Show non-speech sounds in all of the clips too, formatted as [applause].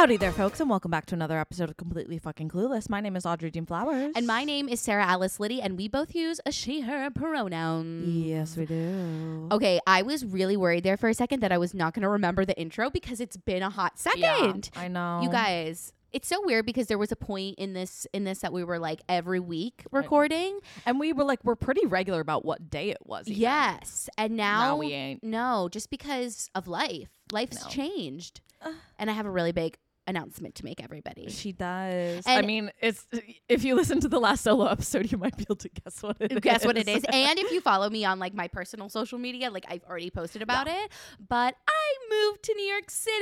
Howdy there, folks, and welcome back to another episode of Completely Fucking Clueless. My name is Audrey Dean Flowers. And my name is Sarah Alice Liddy, and we both use a she, her pronoun. Yes, we do. Okay, I was really worried there for a second that I was not going to remember the intro because it's been a hot second. I know. You guys, it's so weird because there was a point in this in this that we were like every week recording. And we were like, we're pretty regular about what day it was. even. Yes, and now Now we ain't. No, just because of life, life's No. changed, and I have a really big announcement to make everybody. She does. I mean, it's if you listen to the last solo episode, you might be able to guess what it is. guess what it is [laughs] and if you follow me on like my personal social media like i've already posted about it but i moved to new york city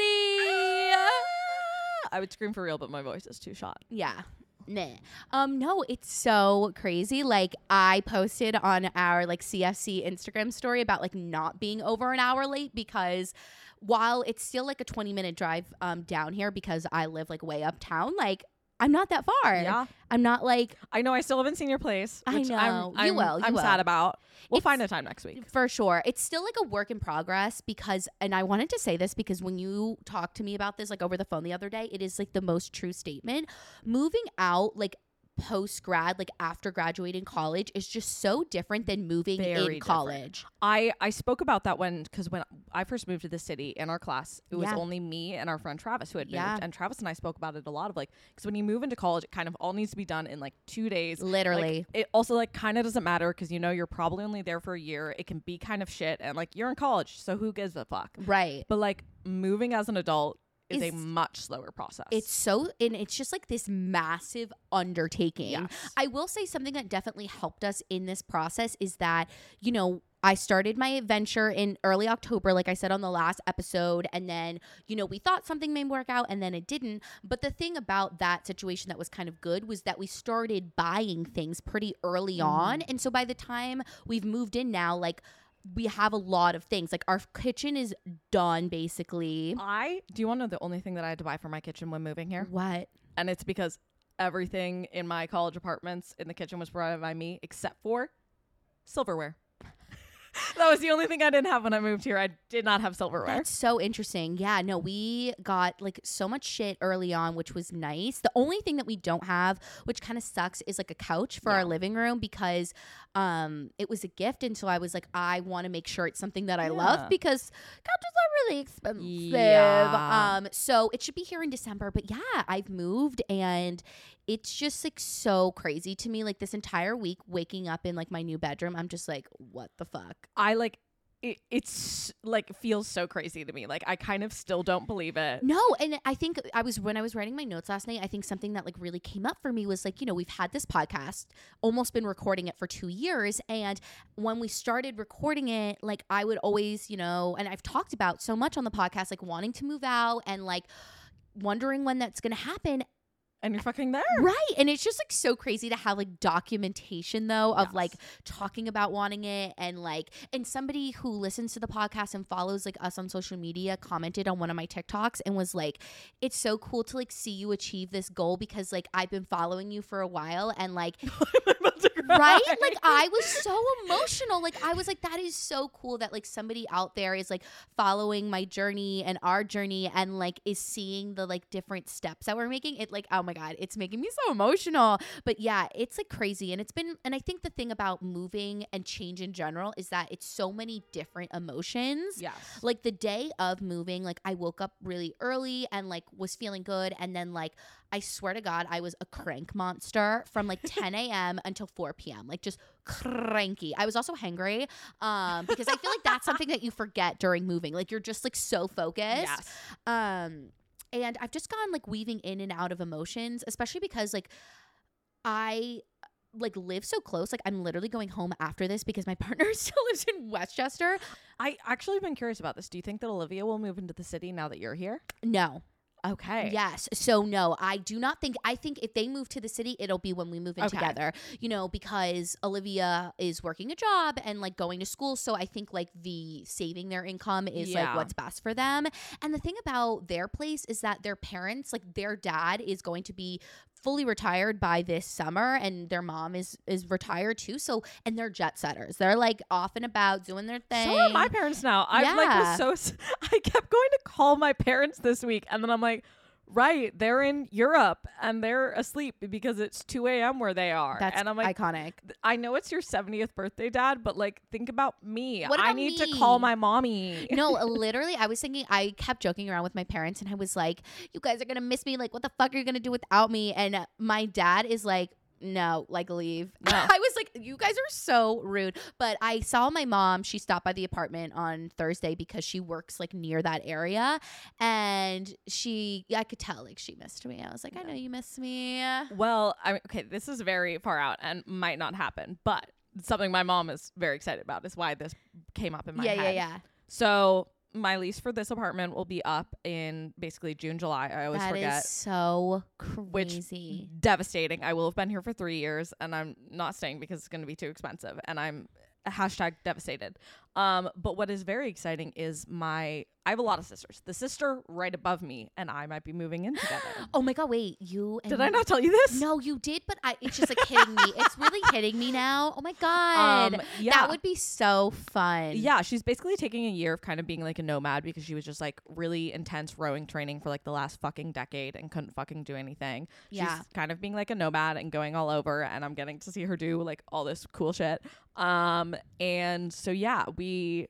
I would scream for real, but my voice is too shot. yeah Nah. Um, no, it's so crazy. Like I posted on our like CFC Instagram story about like not being over an hour late because while it's still like a 20 minute drive um down here because I live like way uptown, like I'm not that far. Yeah. I'm not like I know I still haven't seen your place. I which know. I'm, You I'm, will, you I'm will. sad about. We'll It's- find a time next week. For sure. It's still like a work in progress because, and I wanted to say this because when you talked to me about this, like over the phone the other day, it is like the most true statement. Moving out, like, post grad like after graduating college is just so different than moving Very in different. college I I spoke about that when because when I first moved to the city in our class, it was Yeah. only me and our friend Travis who had Yeah. moved, and Travis and I spoke about it a lot of like because when you move into college, it kind of all needs to be done in like two days. Like, Literally. it also like kind of doesn't matter because you know you're probably only there for a year. It can be kind of shit, and like you're in college, so who gives a fuck? right But like moving as an adult is, a much slower process. it's so and it's just like this massive undertaking Yes. i will say something that definitely helped us in this process is that you know I started my adventure in early October, like I said on the last episode. And then, you know, we thought something may work out and then it didn't. But the thing about that situation that was kind of good was that we started buying things pretty early mm-hmm. on. And so by the time we've moved in now, like, we have a lot of things. Like, our kitchen is done basically. I do you want to know the only thing that I had to buy for my kitchen when moving here? What? and it's because everything in my college apartments in the kitchen was provided by me except for silverware. [laughs] that was the only thing I didn't have when I moved here. I did not have silverware. That's so interesting. Yeah, no, we got like so much shit early on, which was nice. The only thing that we don't have, which kind of sucks, is like a couch for Yeah. our living room because um it was a gift and so I was like I want to make sure it's something that I Yeah. love because couches are really expensive. Yeah. Um so it should be here in December, but yeah, I've moved and it's just like so crazy to me like this entire week waking up in like my new bedroom, I'm just like what the fuck? I like it, it's like feels so crazy to me. Like I kind of still don't believe it. No, and I think I was when I was writing my notes last night, I think something that like really came up for me was like, you know, we've had this podcast, almost been recording it for 2 years, and when we started recording it, like I would always, you know, and I've talked about so much on the podcast like wanting to move out and like wondering when that's going to happen And you're fucking there. Right. And it's just like so crazy to have like documentation though of Yes. like talking about wanting it and like and somebody who listens to the podcast and follows like us on social media commented on one of my TikToks and was like it's so cool to like see you achieve this goal because like I've been following you for a while and like [laughs] I'm about to cry. right like i was so emotional like i was like that is so cool that like somebody out there is like following my journey and our journey and like is seeing the like different steps that we're making it like oh my god it's making me so emotional. But yeah it's like crazy. And it's been and i think the thing about moving and change in general is that it's so many different emotions. Yes. like the day of moving like i woke up really early and like was feeling good. And then like i swear to god i was a crank monster from like [laughs] 10 a.m until 4 p.m like just cranky. I was also hangry um because i feel like that's [laughs] something that you forget during moving. Like you're just like so focused. Yes. um and i've just gone like weaving in and out of emotions especially because like i like live so close. Like I'm literally going home after this because my [laughs] partner still lives in Westchester. I actually have been curious about this. Do you think that Olivia will move into the city now that you're here? No. Okay. Yes. So no, I do not think I think if they move to the city, it'll be when we move in Okay. together. You know, because Olivia is working a job and like going to school, so I think like the saving their income is Yeah. like what's best for them. And the thing about their place is that their parents, like their dad is going to be fully retired by this summer and their mom is is retired too. So and they're jet setters. They're like off and about doing their thing. So are my parents now. I like Yeah. was so [laughs] I kept going to call my parents this week and then I'm like, right, they're in Europe and they're asleep because it's 2 a.m. where they are. That's and I'm like, iconic. I know it's your 70th birthday, Dad, but like, think about me. What I need me? to call my mommy. [laughs] no, [laughs] literally, I was thinking, I kept joking around with my parents and I was like, you guys are going to miss me. Like, what the fuck are you going to do without me? And uh, my dad is like, no, like leave. [laughs] No. I was like, you guys are so rude. But I saw my mom. She stopped by the apartment on Thursday because she works like near that area. And she, I could tell like she missed me. I was like, I know you miss me. Well, I mean, okay, this is very far out and might not happen, but something my mom is very excited about is why this came up in my yeah, head. yeah, yeah. So my lease for this apartment will be up in basically June, July. I always That is forget. so Which- crazy. Devastating. I will have been here for three years and I'm not staying because it's going to be too expensive. And I'm hashtag devastated. Um, but what is very exciting is my I have a lot of sisters. The sister right above me and I might be moving in together. [gasps] oh my God, wait, you and Did I not tell you this? No, you did, but I, it's just like hitting me. It's really hitting me now. Oh my god, Um, yeah. that would be so fun. Yeah, she's basically taking a year of kind of being like a nomad because she was just like really intense rowing training for like the last fucking decade and couldn't fucking do anything. Yeah. She's kind of being like a nomad and going all over and I'm getting to see her do like all this cool shit. Um and so yeah, we re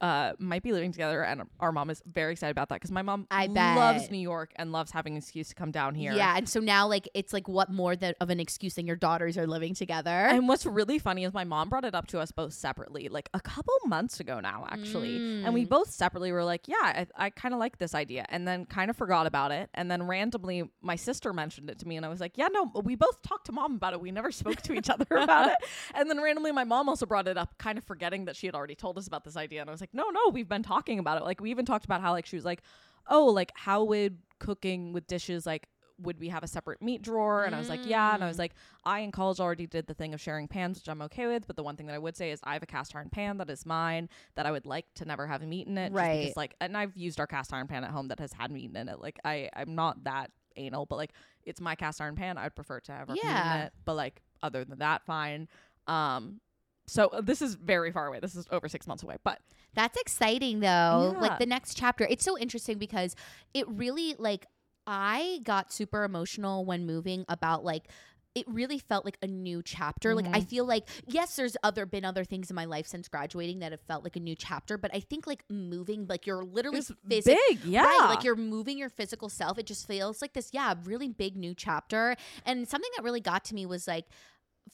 uh might be living together and our mom is very excited about that because my mom I loves bet. New York and loves having an excuse to come down here. Yeah, and so now like it's like what more than of an excuse than your daughters are living together. And what's really funny is my mom brought it up to us both separately, like a couple months ago now, actually. And we Mm. both separately were like, yeah, I, I kind of like this idea. And then kind of forgot about it. And then randomly, my sister mentioned it to me. And I was like, yeah, no, we both talked to mom about it. We never spoke to each other about it. [laughs] And then randomly, my mom also brought it up, kind of forgetting that she had already told us about this idea. And I was like, no, no, we've been talking about it. Like, we even talked about how, like, she was like, oh, like, how would cooking with dishes, like, would we have a separate meat drawer? And I was like, yeah. And I was Mm. like, I in college already did the thing of sharing pans, which I'm okay with. But the one thing that I would say is I have a cast iron pan that is mine that I would like to never have meat in it. just Right. because, like, and I've used our cast iron pan at home that has had meat in it. Like, I, I'm not that anal, but like, it's my cast iron pan. I'd prefer to have our meat in Yeah. it. But like, other than that, fine. Um, so uh, this is very far away. This is over six months away. But That's exciting though. Yeah. Like the next chapter. It's so interesting because it really like I got super emotional when moving about like it really felt like a new chapter. Like I Mhm. feel like yes, there's other been other things in my life since graduating that have felt like a new chapter, but I think like moving, like you're literally it's big. Yeah. Right, like you're moving your physical self. It just feels like this, yeah, really big new chapter. And something that really got to me was like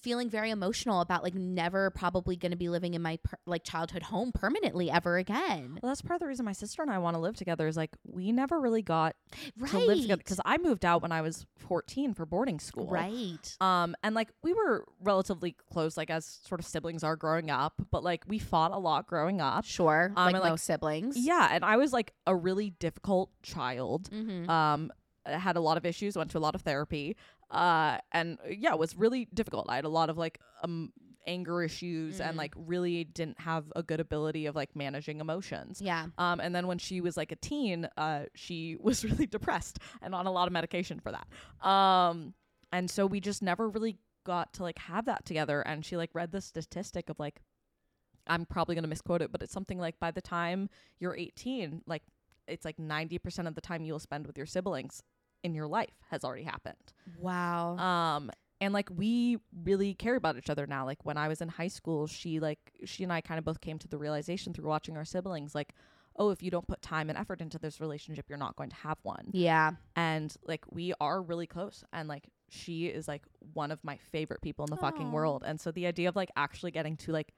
feeling very emotional about like never probably going to be living in my per- like childhood home permanently ever again. Well, that's part of the reason my sister and I want to live together is like we never really got Right. to live together because I moved out when I was 14 for boarding school. Right. Um, and like we were relatively close, like as sort of siblings are growing up, but like we fought a lot growing up. Sure. Um, like and, like, siblings. Yeah, and I was like a really difficult child. Mm-hmm. Um, I had a lot of issues, went to a lot of therapy. Uh, and uh, yeah, it was really difficult. I had a lot of like um anger issues and Mm. like really didn't have a good ability of like managing emotions. yeah. Um, and then when she was like a teen, uh, she [laughs] was really depressed and on a lot of medication for that. Um, and so we just never really got to like have that together. And she like read the statistic of like, I'm probably gonna misquote it, but it's something like by the time you're 18, like it's like 90% of the time you'll spend with your siblings in your life has already happened. Wow. Um, and like we really care about each other now. Like when I was in high school, she like she and I kind of both came to the realization through watching our siblings, like, oh, if you don't put time and effort into this relationship, you're not going to have one. yeah. And like we are really close, and like she is like one of my favorite people in the fucking world. And so the idea of like actually getting to like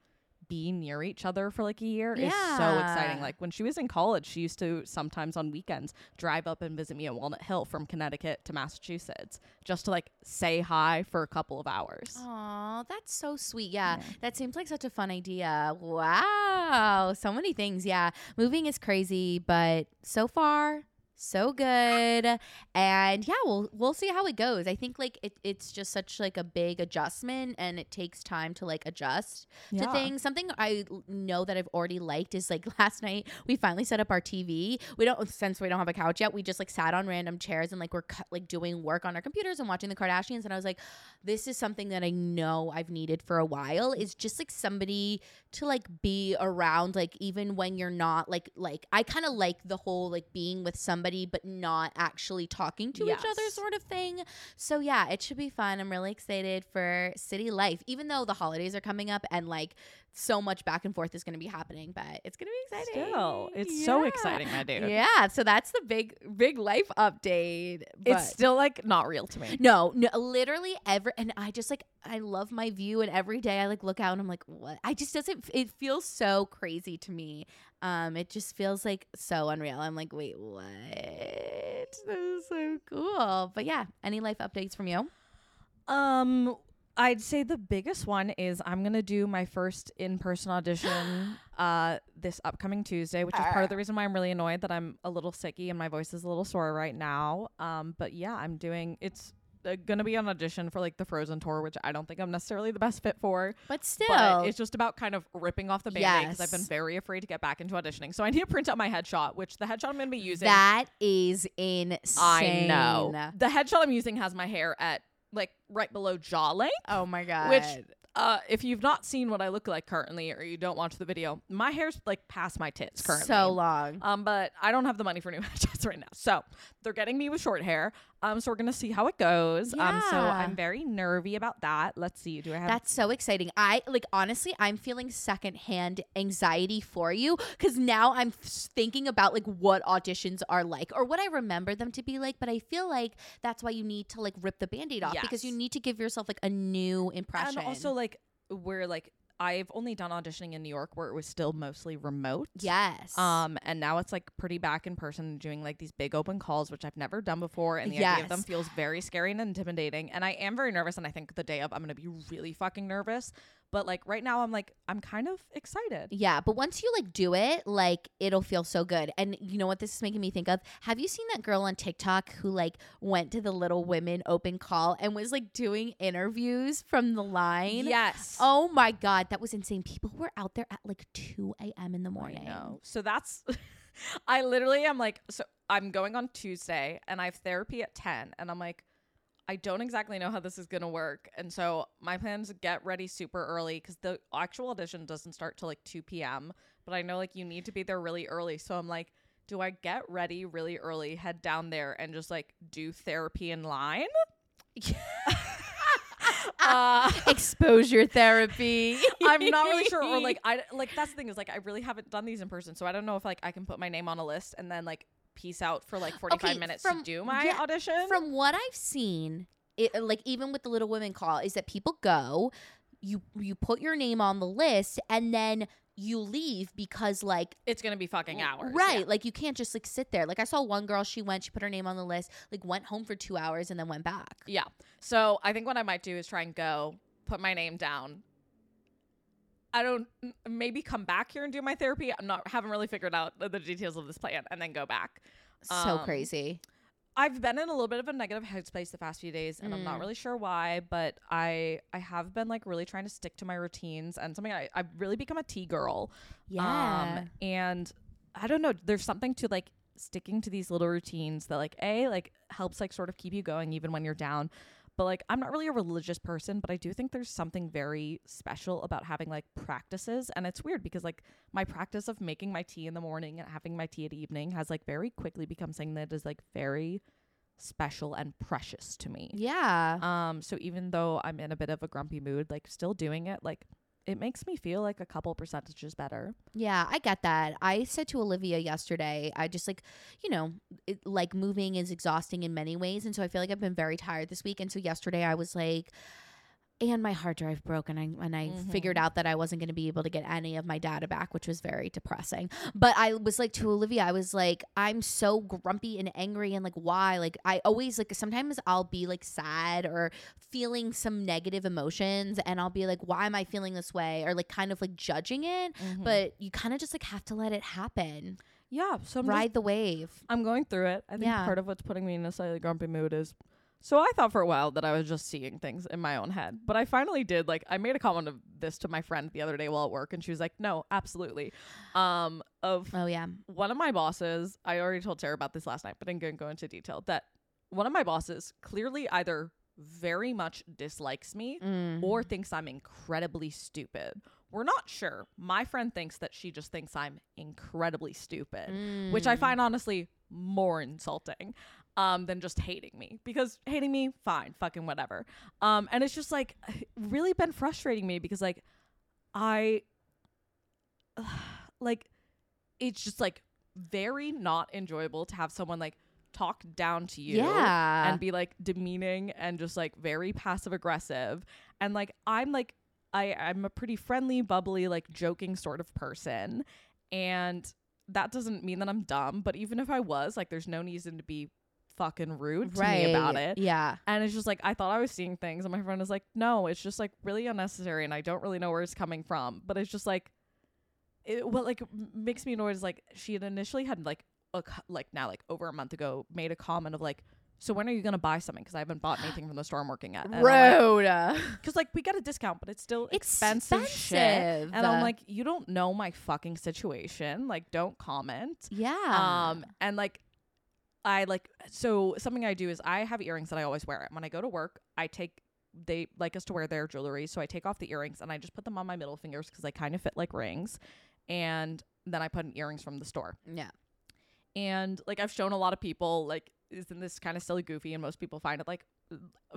be near each other for like a year is so exciting. Like when she was in college, she used to sometimes on weekends drive up and visit me at Walnut Hill from Connecticut to Massachusetts just to like say hi for a couple of hours. Aw, that's so sweet. Yeah, that seems like such a fun idea. Wow, so many things. Yeah, moving is crazy, but so far so good. And yeah, we'll we'll see how it goes. I think like it, it's just such like a big adjustment, and it takes time to like adjust to things. Something i know that I've already liked is like [laughs] last night we finally set up our TV. We don't since we don't have a couch yet. We just like sat on random chairs and like we're cu- like doing work on our computers and watching the Kardashians. And I was like, this is something that I know I've needed for a while. Is just like somebody to like be around, like even when you're not like like I kind of like the whole like being with somebody but not actually talking to each other sort of thing. So yeah, it should be fun. I'm really excited for city life, even though the holidays are coming up and like so much back and forth is going to be happening, but it's going to be exciting. Still, it's so exciting, my dude. Yeah, so that's the big big life update. It's still like not real to me. no, no, literally ever. And I just like, I love my view. And every day I like look out and I'm like, what? I just doesn't, it feels so crazy to me. Um, It just feels like so unreal. I'm like, wait, what? This is so cool. But yeah, any life updates from you? Um, I'd say the biggest one is I'm gonna do my first in-person audition [gasps] uh this upcoming Tuesday, which is part of the reason why I'm really annoyed that I'm a little sicky and my voice is a little sore right now. Um, but yeah, I'm doing it's. Uh, gonna be an audition for like the Frozen tour, which I don't think I'm necessarily the best fit for. But still, But it's just about kind of ripping off the band-aid because I've been very afraid to get back into auditioning. So I need to print out my headshot, which the headshot I'm gonna be using. that is insane. I know the headshot I'm using has my hair at like right below jaw length. Oh my God. Which, uh, if you've not seen what I look like currently, or you don't watch the video, my hair's like past my tits currently. so long. Um, but I don't have the money for new [laughs] headshots right now, so they're getting me with short hair. Um, so we're gonna see how it goes. Um, so I'm very nervy about that. Let's see. Do I have? That's so exciting. I like honestly, I'm feeling secondhand anxiety for you because now I'm thinking about like what auditions are like or what I remember them to be like. But I feel like that's why you need to like rip the band-aid off because you need to give yourself like a new impression. and also like we're like I've only done auditioning in New York where it was still mostly remote. yes. Um, and now it's like pretty back in person doing like these big open calls, which I've never done before. And the idea of them feels very scary and intimidating. And I am very nervous. And I think the day of, I'm going to be really fucking nervous. But like right now, I'm like, I'm kind of excited. Yeah, but once you like do it, like it'll feel so good. And you know what this is making me think of? Have you seen that girl on TikTok who like went to the Little Women open call and was like doing interviews from the line? Yes. Oh my god, that was insane. People were out there at like 2 a.m. in the I morning. know. So that's, [laughs] I literally am like, so I'm going on Tuesday and I have therapy at 10. And I'm like, I don't exactly know how this is going to work. And so my plan is to get ready super early because the actual audition doesn't start till like 2 p.m. But I know like you need to be there really early. So I'm like, do I get ready really early, head down there and just like do therapy in line? [laughs] uh, Exposure therapy. I'm not really sure. Or like [laughs] I like that's the thing is like I really haven't done these in person, so I don't know if like I can put my name on a list and then like peace out for like 45 Okay, minutes from- to do my yeah, audition. From what I've seen, it, like even with the Little Women call, is that people go, you you put your name on the list, and then you leave because like it's gonna be fucking hours, right yeah. like you can't just like sit there like i saw one girl she went she put her name on the list like went home for two hours and then went back Yeah. So I think what I might do is try and go put my name down. I don't maybe come back here and do my therapy. I'm not haven't really figured out the, the details of this plan and then go back. so Um, crazy I've been in a little bit of a negative headspace the past few days, and I'm Mm. not really sure why, but I I have been like really trying to stick to my routines and something I I've really become a tea girl. yeah Um, and I don't know, there's something to like sticking to these little routines that like a like helps like sort of keep you going even when you're down. But like I'm not really a religious person, but I do think there's something very special about having like practices and it's weird because like my practice of making my tea in the morning and having my tea at evening has like very quickly become something that is like very special and precious to me. yeah Um so even though I'm in a bit of a grumpy mood, like still doing it like it makes me feel like a couple percentages better. Yeah, I get that. I said to Olivia yesterday, I just like, you know, it, like moving is exhausting in many ways. And so I feel like I've been very tired this week. And so yesterday I was like, and my hard drive broke and I and I Mhm. figured out that I wasn't going to be able to get any of my data back, which was very depressing. But I was like to Olivia, I was like, I'm so grumpy and angry and like why? Like I always like sometimes I'll be like sad or feeling some negative emotions and I'll be like, why am I feeling this way? Or like kind of like judging it. Mhm. But you kind of just like have to let it happen. yeah, so I'm just Ride the wave. I'm going through it. I think Yeah. part of what's putting me in a slightly grumpy mood is so I thought for a while that I was just seeing things in my own head. But I finally did like I made a comment of this to my friend the other day while at work and she was like, "No, absolutely." Um of Oh yeah. one of my bosses, I already told Sarah about this last night, but I'm going to go into detail that one of my bosses clearly either very much dislikes me Mm. or thinks I'm incredibly stupid. We're not sure. My friend thinks that she just thinks I'm incredibly stupid which I Mm. find honestly more insulting um, than just hating me because hating me, fine, fucking whatever. Um, and it's just like [sighs] really been frustrating me because like I [sighs] like it's just like very not enjoyable to have someone like talk down to you Yeah. and be like demeaning and just like very passive aggressive and like i'm like i i'm a pretty friendly bubbly like joking sort of person and that doesn't mean that i'm dumb but even if i was like there's no reason to be fucking rude to me about it Yeah. and it's just like i thought i was seeing things and my friend was like no it's just like really unnecessary and i don't really know where it's coming from but it's just like it, what like makes me annoyed is like she had initially had like a like now like over a month ago made a comment of like so when are you gonna buy something because i haven't bought anything from the store i'm working at Rude. [laughs] because like we get a discount but it's still It's expensive, shit expensive. and i'm like you don't know my fucking situation like don't comment yeah. um and like i like so something i do is i have earrings that i always wear and when i go to work i take they like us to wear their jewelry so i take off the earrings and i just put them on my middle fingers because they kind of fit like rings and then i put in earrings from the store yeah. and like i've shown a lot of people like isn't this kind of silly goofy and most people find it like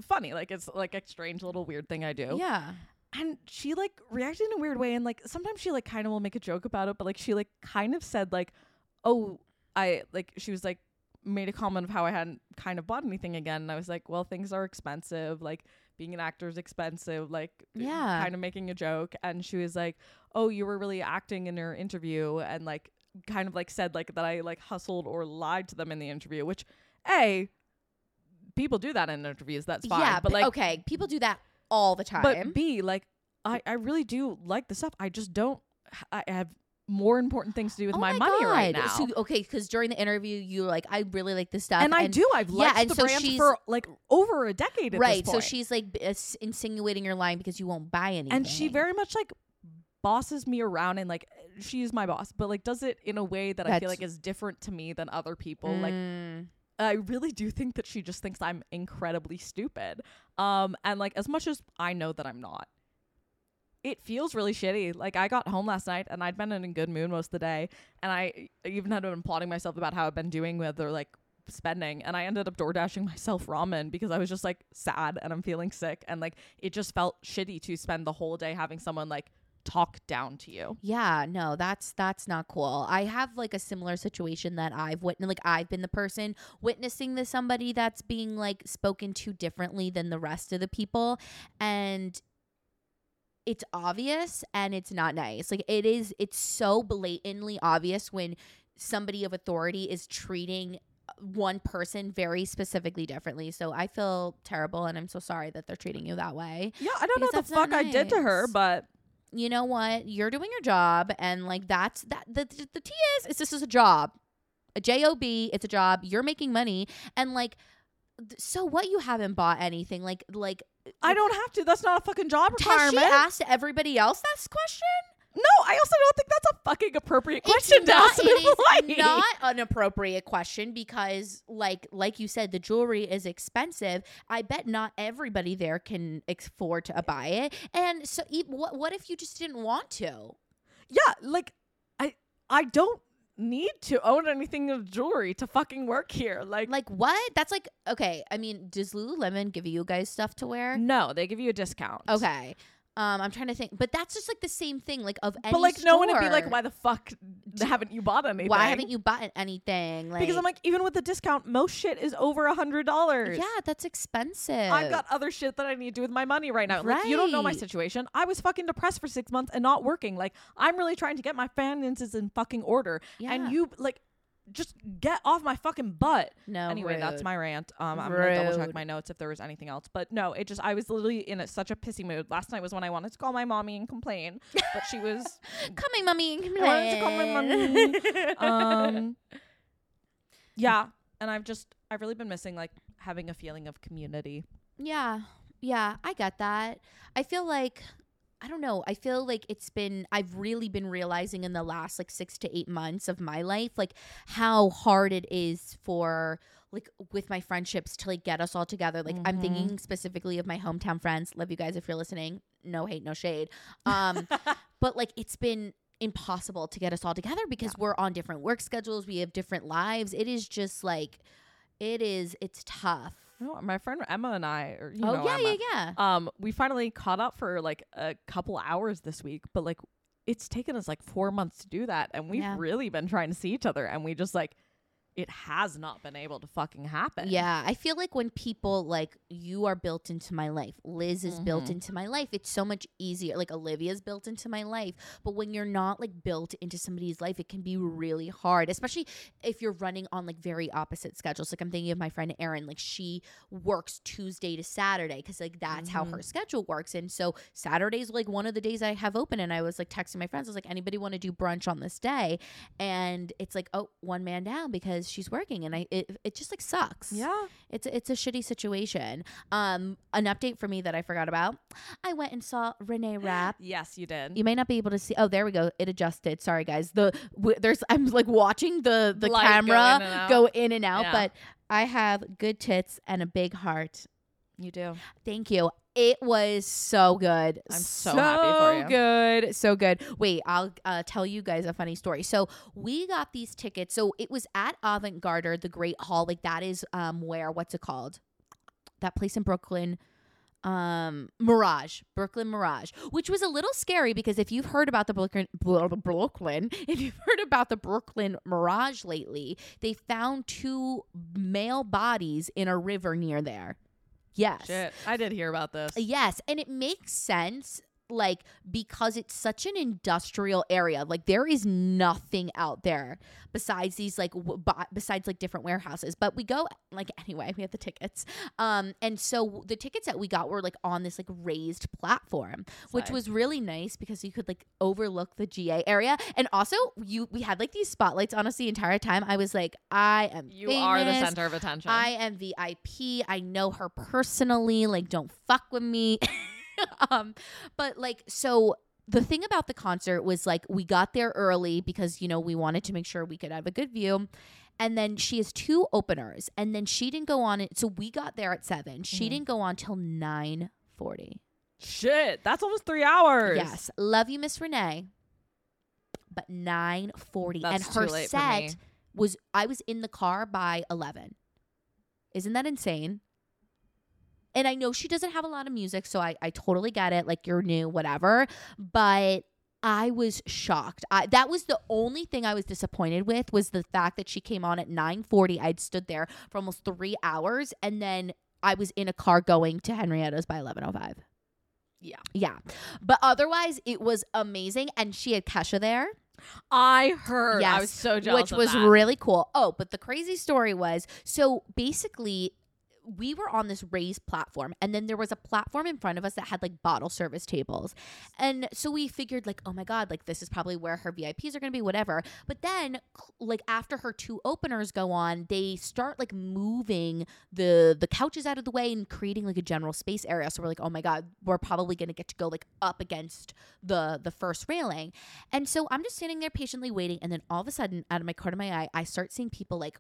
funny like it's like a strange little weird thing i do Yeah. and she like reacted in a weird way and like sometimes she like kind of will make a joke about it but like she like kind of said like oh i like she was like made a comment of how i hadn't kind of bought anything again and i was like well things are expensive like being an actor is expensive like uh, Yeah. kind of making a joke and she was like oh you were really acting in your interview and like kind of like said like that i like hustled or lied to them in the interview which a people do that in interviews that's fine yeah. but like okay, people do that all the time. but B, like, I, I really do like the stuff. I just don't. I have more important things to do with Oh my, money right now. So okay, because during the interview, you were like, I really like this stuff, and I do. I've liked and the so brand for like over a decade. At right. So she's like s- insinuating you're lying because you won't buy anything, and she very much like bosses me around and like she's my boss, but like does it in a way that I feel like is different to me than other people. Like Mm. I really do think that she just thinks I'm incredibly stupid. Um, and like as much as I know that I'm not, it feels really shitty. Like I got home last night and I'd been in a good mood most of the day, and I even had been plotting myself about how I've been doing with or like spending, and I ended up door dashing [laughs] myself ramen because I was just like sad and I'm feeling sick, and like it just felt shitty to spend the whole day having someone like talk down to you. Yeah, no, that's that's not cool. I have like a similar situation that I've witnessed. Like I've been the person witnessing this somebody that's being like spoken to differently than the rest of the people, and it's obvious and it's not nice. Like it is. It's so blatantly obvious when somebody of authority is treating uh, one person very specifically differently. So I feel terrible and I'm so sorry that they're treating you that way. Yeah, I don't know what the fuck I did to her, but you know what? You're doing your job, and like that's that. The the, the T is, is this is a job, a job. It's a job. You're making money, and like, so what? You haven't bought anything. Like like. I don't have to. That's not a fucking job requirement. Has she asked everybody else this question? No, I also don't think that's a fucking appropriate It's question to not- ask an employee. not an appropriate question because, like, like you said, the jewelry is expensive. I bet not everybody there can afford to buy it. And so, what what if you just didn't want to? yeah, like I I don't need to own anything of jewelry to fucking work here. Like, Like what? That's like okay. I mean, does Lululemon give you guys stuff to wear? no, they give you a discount. Okay. Um, I'm trying to think, but that's just like the same thing, like of any but like no one would be like, why the fuck haven't you bought anything? Why haven't you bought anything? Like, Because I'm like, even with the discount, most shit is over a hundred dollars. yeah, that's expensive. I've got other shit that I need to do with my money right now. Like, you don't know my situation. I was fucking depressed for six months and not working. Like, I'm really trying to get my finances in fucking order. Yeah. And you, like, just get off my fucking butt. no. anyway, that's my rant. Um, I'm gonna double check my notes if there was anything else. But no, it just I was literally in a, such a pissy mood. Last night was when I wanted to call my mommy and complain, but she was [laughs] coming, mommy. and I wanted to call my complain. um [laughs] yeah and i've just i've really been missing like having a feeling of community Yeah. Yeah, I get that. I feel like I don't know. I feel like it's been I've really been realizing in the last like 6 to 8 months of my life like how hard it is for like with my friendships to like get us all together. Like I'm Mhm. thinking specifically of my hometown friends. Love you guys if you're listening. No hate, no shade. Um [laughs] but like it's been impossible to get us all together because we're on different work schedules, we have different lives. It is just like it is it's tough. My friend emma and i or you oh know yeah, Emma, yeah, yeah. um we finally caught up for like a couple hours this week but like it's taken us like four months to do that and we've Yeah. really been trying to see each other and we just like it has not been able to fucking happen Yeah, I feel like when people like you are built into my life, Liz is built Mhm. into my life. It's so much easier. Like Olivia's built into my life, but when you're not like built into somebody's life, it can be really hard, especially if you're running on like very opposite schedules. Like I'm thinking of my friend Erin, like she works Tuesday to Saturday because like that's how Mhm. her schedule works, and so Saturday's like one of the days I have open, and I was like texting my friends, I was like, anybody want to do brunch on this day? And it's like, oh, one man down because she's working, and I it, it just like sucks. yeah It's it's a shitty situation. Um, an update for me that I forgot about. I went and saw Renee [gasps] Rapp. yes you did You may not be able to see. Oh, there we go. It adjusted. Sorry, guys. The w- there's I'm like watching the the Light go camera in and out. go in and out, Yeah. but I have good tits and a big heart. You do Thank you. It was so good. I'm so happy for you. So good. So good. Wait, I'll uh, tell you guys a funny story. So we got these tickets. So it was at Avant Gardner, the Great Hall. Like that is um where what's it called? That place in Brooklyn. Um, Mirage, Brooklyn Mirage, which was a little scary because if you've heard about the Brooklyn, Brooklyn, if you've heard about the Brooklyn Mirage lately, they found two male bodies in a river near there. Yes. shit i did hear about this Yes, and it makes sense like because it's such an industrial area. Like there is nothing out there besides these like w- besides like different warehouses. But we go like anyway, we have the tickets. Um and so the tickets that we got were like on this like raised platform, which was really nice because you could like overlook the GA area. And also you we had like these spotlights on us the entire time. I was like, I am you are the center of attention I am VIP. I know her personally. Like, don't fuck with me. [laughs] [laughs] um, but like, so the thing about the concert was like we got there early because you know we wanted to make sure we could have a good view. And then she has two openers, and then she didn't go on it. So we got there at 7 She Mhm. didn't go on till nine forty. shit that's almost three hours Yes, love you, Miss Renee. But nine forty, and her set was. I was in the car by eleven. Isn't that insane? And I know she doesn't have a lot of music, so I, I totally get it. Like you're new, whatever. But I was shocked. I, that was the only thing I was disappointed with was the fact that she came on at 9:40. I'd stood there for almost three hours, and then I was in a car going to Henrietta's by 11:05. Yeah. Yeah. But otherwise, it was amazing. And she had Kesha there. I heard. I was so jealous. which was that. really cool. Oh, but the crazy story was so basically we were on this raised platform and then there was a platform in front of us that had like bottle service tables. And so we figured like, oh my god, like this is probably where her VIPs are going to be whatever. But then like after her two openers go on, they start like moving the the couches out of the way and creating like a general space area. So we're like, oh my god, we're probably going to get to go like up against the the first railing. And so I'm just standing there patiently waiting, and then all of a sudden, out of my corner of my eye, I start seeing people like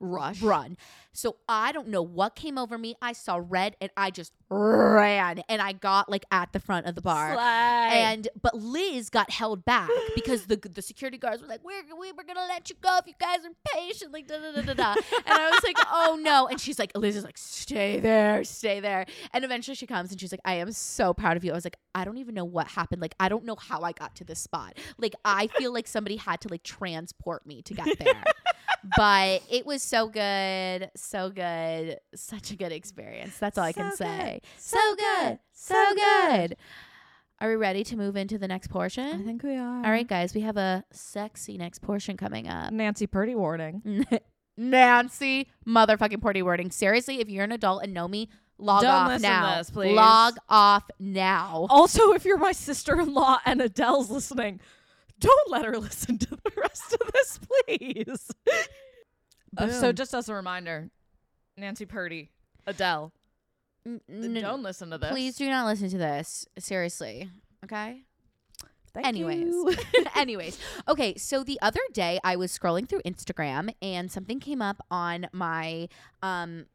Rush. run. So I don't know what came over me. I saw red and I just ran and I got like at the front of the bar. And but Liz got held back [gasps] because the the security guards were like, "We're we were gonna let you go if you guys are patient." Like da da da da da. and I was like, "Oh no!" And she's like, Liz is like, "Stay there, stay there." And eventually she comes and she's like, "I am so proud of you." I was like, "I don't even know what happened. Like I don't know how I got to this spot. Like I feel like somebody had to like transport me to get there." [laughs] but it was so good, so good, such a good experience. That's all I can good. say. So good, so good. Are we ready to move into the next portion? I think we are. All right, guys, we have a sexy next portion coming up. Nancy Purdy warning. [laughs] Nancy motherfucking Purdy warning. Seriously, if you're an adult and know me, log Don't off now. this, please. Log off now. Also, if you're my sister-in-law and Adele's listening, don't let her [laughs] listen to the rest of this, please. Uh, so, just as a reminder, Nancy Purdy, Adele, N- n- don't listen to this. Please do not listen to this. Seriously. Okay? Thank Anyways. you. [laughs] [laughs] Anyways, okay, so the other day I was scrolling through Instagram and something came up on my um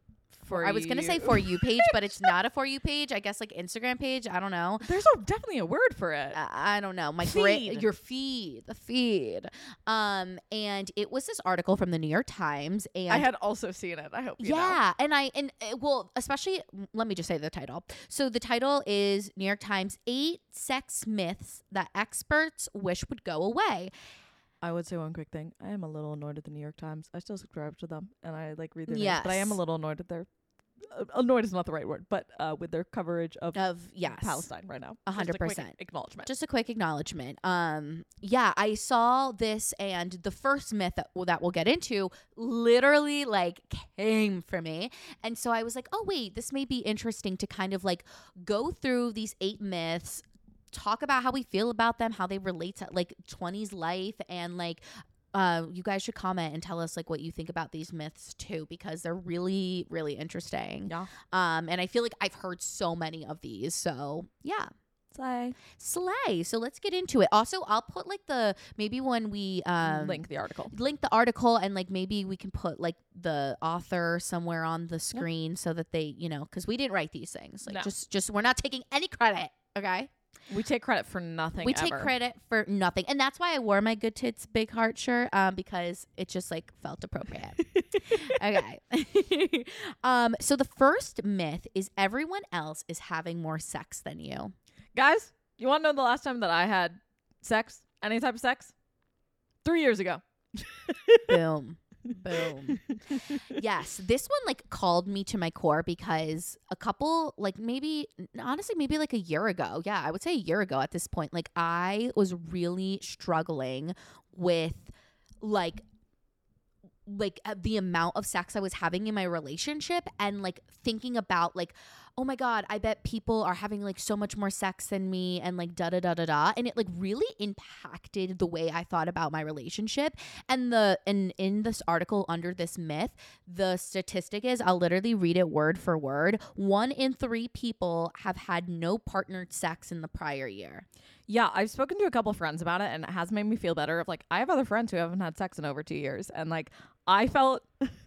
For I was going to say for you page, but it's not a [laughs] for you page. I guess like Instagram page, I don't know. There's a, definitely a word for it. I I don't know. My Feed. your feed, the feed. Um and it was this article from the New York Times and I had also seen it. I hope you know. yeah, and I and uh, well, especially mm, let me just say the title. So the title is New York Times: Eight Sex Myths That Experts Wish Would Go Away. I would say one quick thing. I am a little annoyed at the New York Times. I still subscribe to them and I like read their news, but I am a little annoyed at their uh, annoyed is not the right word, but uh, with their coverage of Of yes, Palestine right now. A Just hundred percent. acknowledgement. Just a quick acknowledgement. Um, yeah, I saw this, and the first myth that, that we'll get into literally like came for me, and so I was like, oh wait, this may be interesting to kind of like go through these eight myths, talk about how we feel about them, how they relate to like twenties life, and like. Uh, you guys should comment and tell us like what you think about these myths too because they're really really interesting yeah. um and i feel like i've heard so many of these so yeah Slay. slay so let's get into it also i'll put like the maybe when we um Link the article. link the article and like maybe we can put like the author somewhere on the screen so that they you know because we didn't write these things like No. just just we're not taking any credit okay We take credit for nothing. we take credit for nothing and that's why i wore my good tits big heart shirt um because it just like felt appropriate [laughs] okay [laughs] um so the first myth is everyone else is having more sex than you Guys, you want to know the last time that I had sex? Any type of sex? Three years ago. [laughs] Boom. Boom. [laughs] yes, this one like called me to my core because a couple like maybe honestly maybe like a year ago. Yeah, I would say a year ago at this point like I was really struggling with like like uh, the amount of sex I was having in my relationship and like thinking about like oh my god I bet people are having like so much more sex than me and like da da da da da and it like really impacted the way I thought about my relationship and the and in this article under this myth the statistic is I'll literally read it word for word one in 3 people have had no partnered sex in the prior year Yeah, I've spoken to a couple friends about it, and it has made me feel better. Of like, I have other friends who haven't had sex in over two years, and like, I felt, [laughs]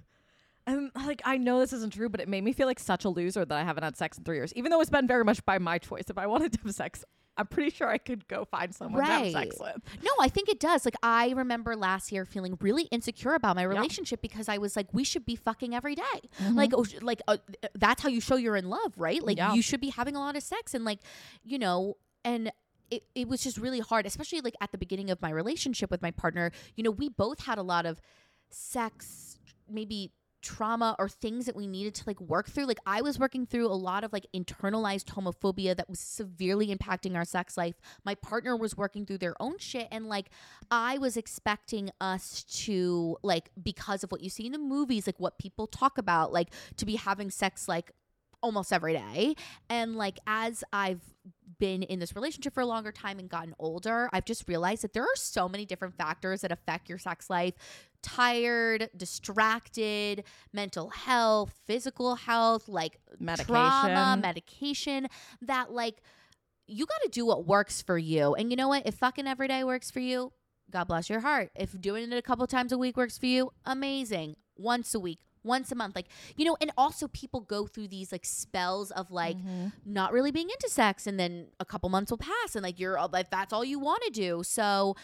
and like, I know this isn't true, but it made me feel like such a loser that I haven't had sex in three years, even though it's been very much by my choice. If I wanted to have sex, I'm pretty sure I could go find someone to have sex Right. with. No, I think it does. Like I remember last year feeling really insecure about my relationship because I was like, we should be fucking every day. Like, oh, like uh, that's how you show you're in love, right? Like Yeah. you should be having a lot of sex and like, you know, and. It, it was just really hard, especially like at the beginning of my relationship with my partner. You know, we both had a lot of sex, maybe trauma or things that we needed to like work through. Like I was working through a lot of like internalized homophobia that was severely impacting our sex life. My partner was working through their own shit and like I was expecting us to like because of what you see in the movies, like what people talk about, like to be having sex like almost every day. And like as I've been in this relationship for a longer time and gotten older, I've just realized that there are so many different factors that affect your sex life tired, distracted, mental health, physical health, like trauma, Medication. medication that like you got to do what works for you. And you know what? If fucking every day works for you, God bless your heart. If doing it a couple times a week works for you, amazing. Once a week, once a month, like you know. And also, people go through these like spells of like Mm-hmm. not really being into sex, and then a couple months will pass, and like you're like that's all you want to do. So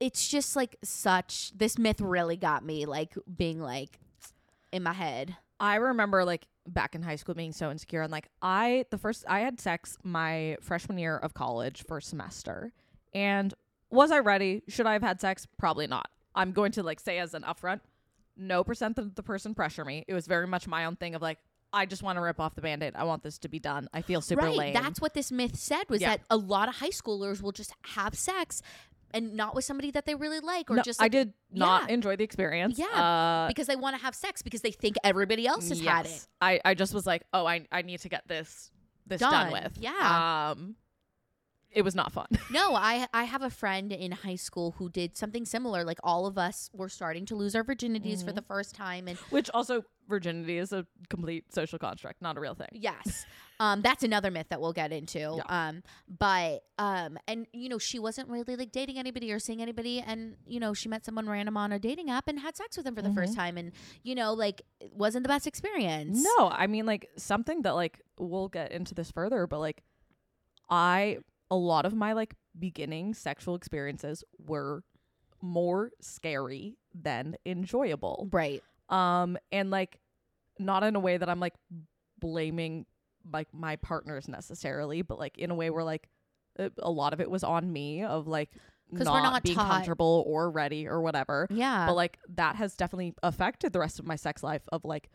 it's just like such. This myth really got me like being like in my head. I remember like back in high school being so insecure and like I the first I had sex my freshman year of college first semester. And was I ready? Should I have had sex? Probably not. I'm going to like say as an upfront, no percent of the person pressure me. It was very much my own thing of like I just want to rip off the band-aid. I want this to be done. I feel super right. lame. That's what this myth said was Yeah. that a lot of high schoolers will just have sex and not with somebody that they really like or No, just I did not yeah. enjoy the experience. Yeah, Uh, because they want to have sex because they think everybody else has had it. I, I just was like, oh, I I need to get this this done, Done. with. Yeah. Um, it was not fun. [laughs] No, I I have a friend in high school who did something similar. Like all of us were starting to lose our virginities Mm-hmm. for the first time, and Which also virginity is a complete social construct, not a real thing. yes, um, that's another myth that we'll get into. Um, but um, and you know she wasn't really like dating anybody or seeing anybody, and you know she met someone random on a dating app and had sex with him for the Mm-hmm. first time, and you know like it wasn't the best experience. No, I mean like something that like we'll get into this further, but like I a lot of my like beginning sexual experiences were more scary than enjoyable. right. Um and like not in a way that I'm like blaming like my partners necessarily, but like in a way where like a, a lot of it was on me of like 'Cause not, we're not being taught- comfortable or ready or whatever. Yeah. but like that has definitely affected the rest of my sex life of like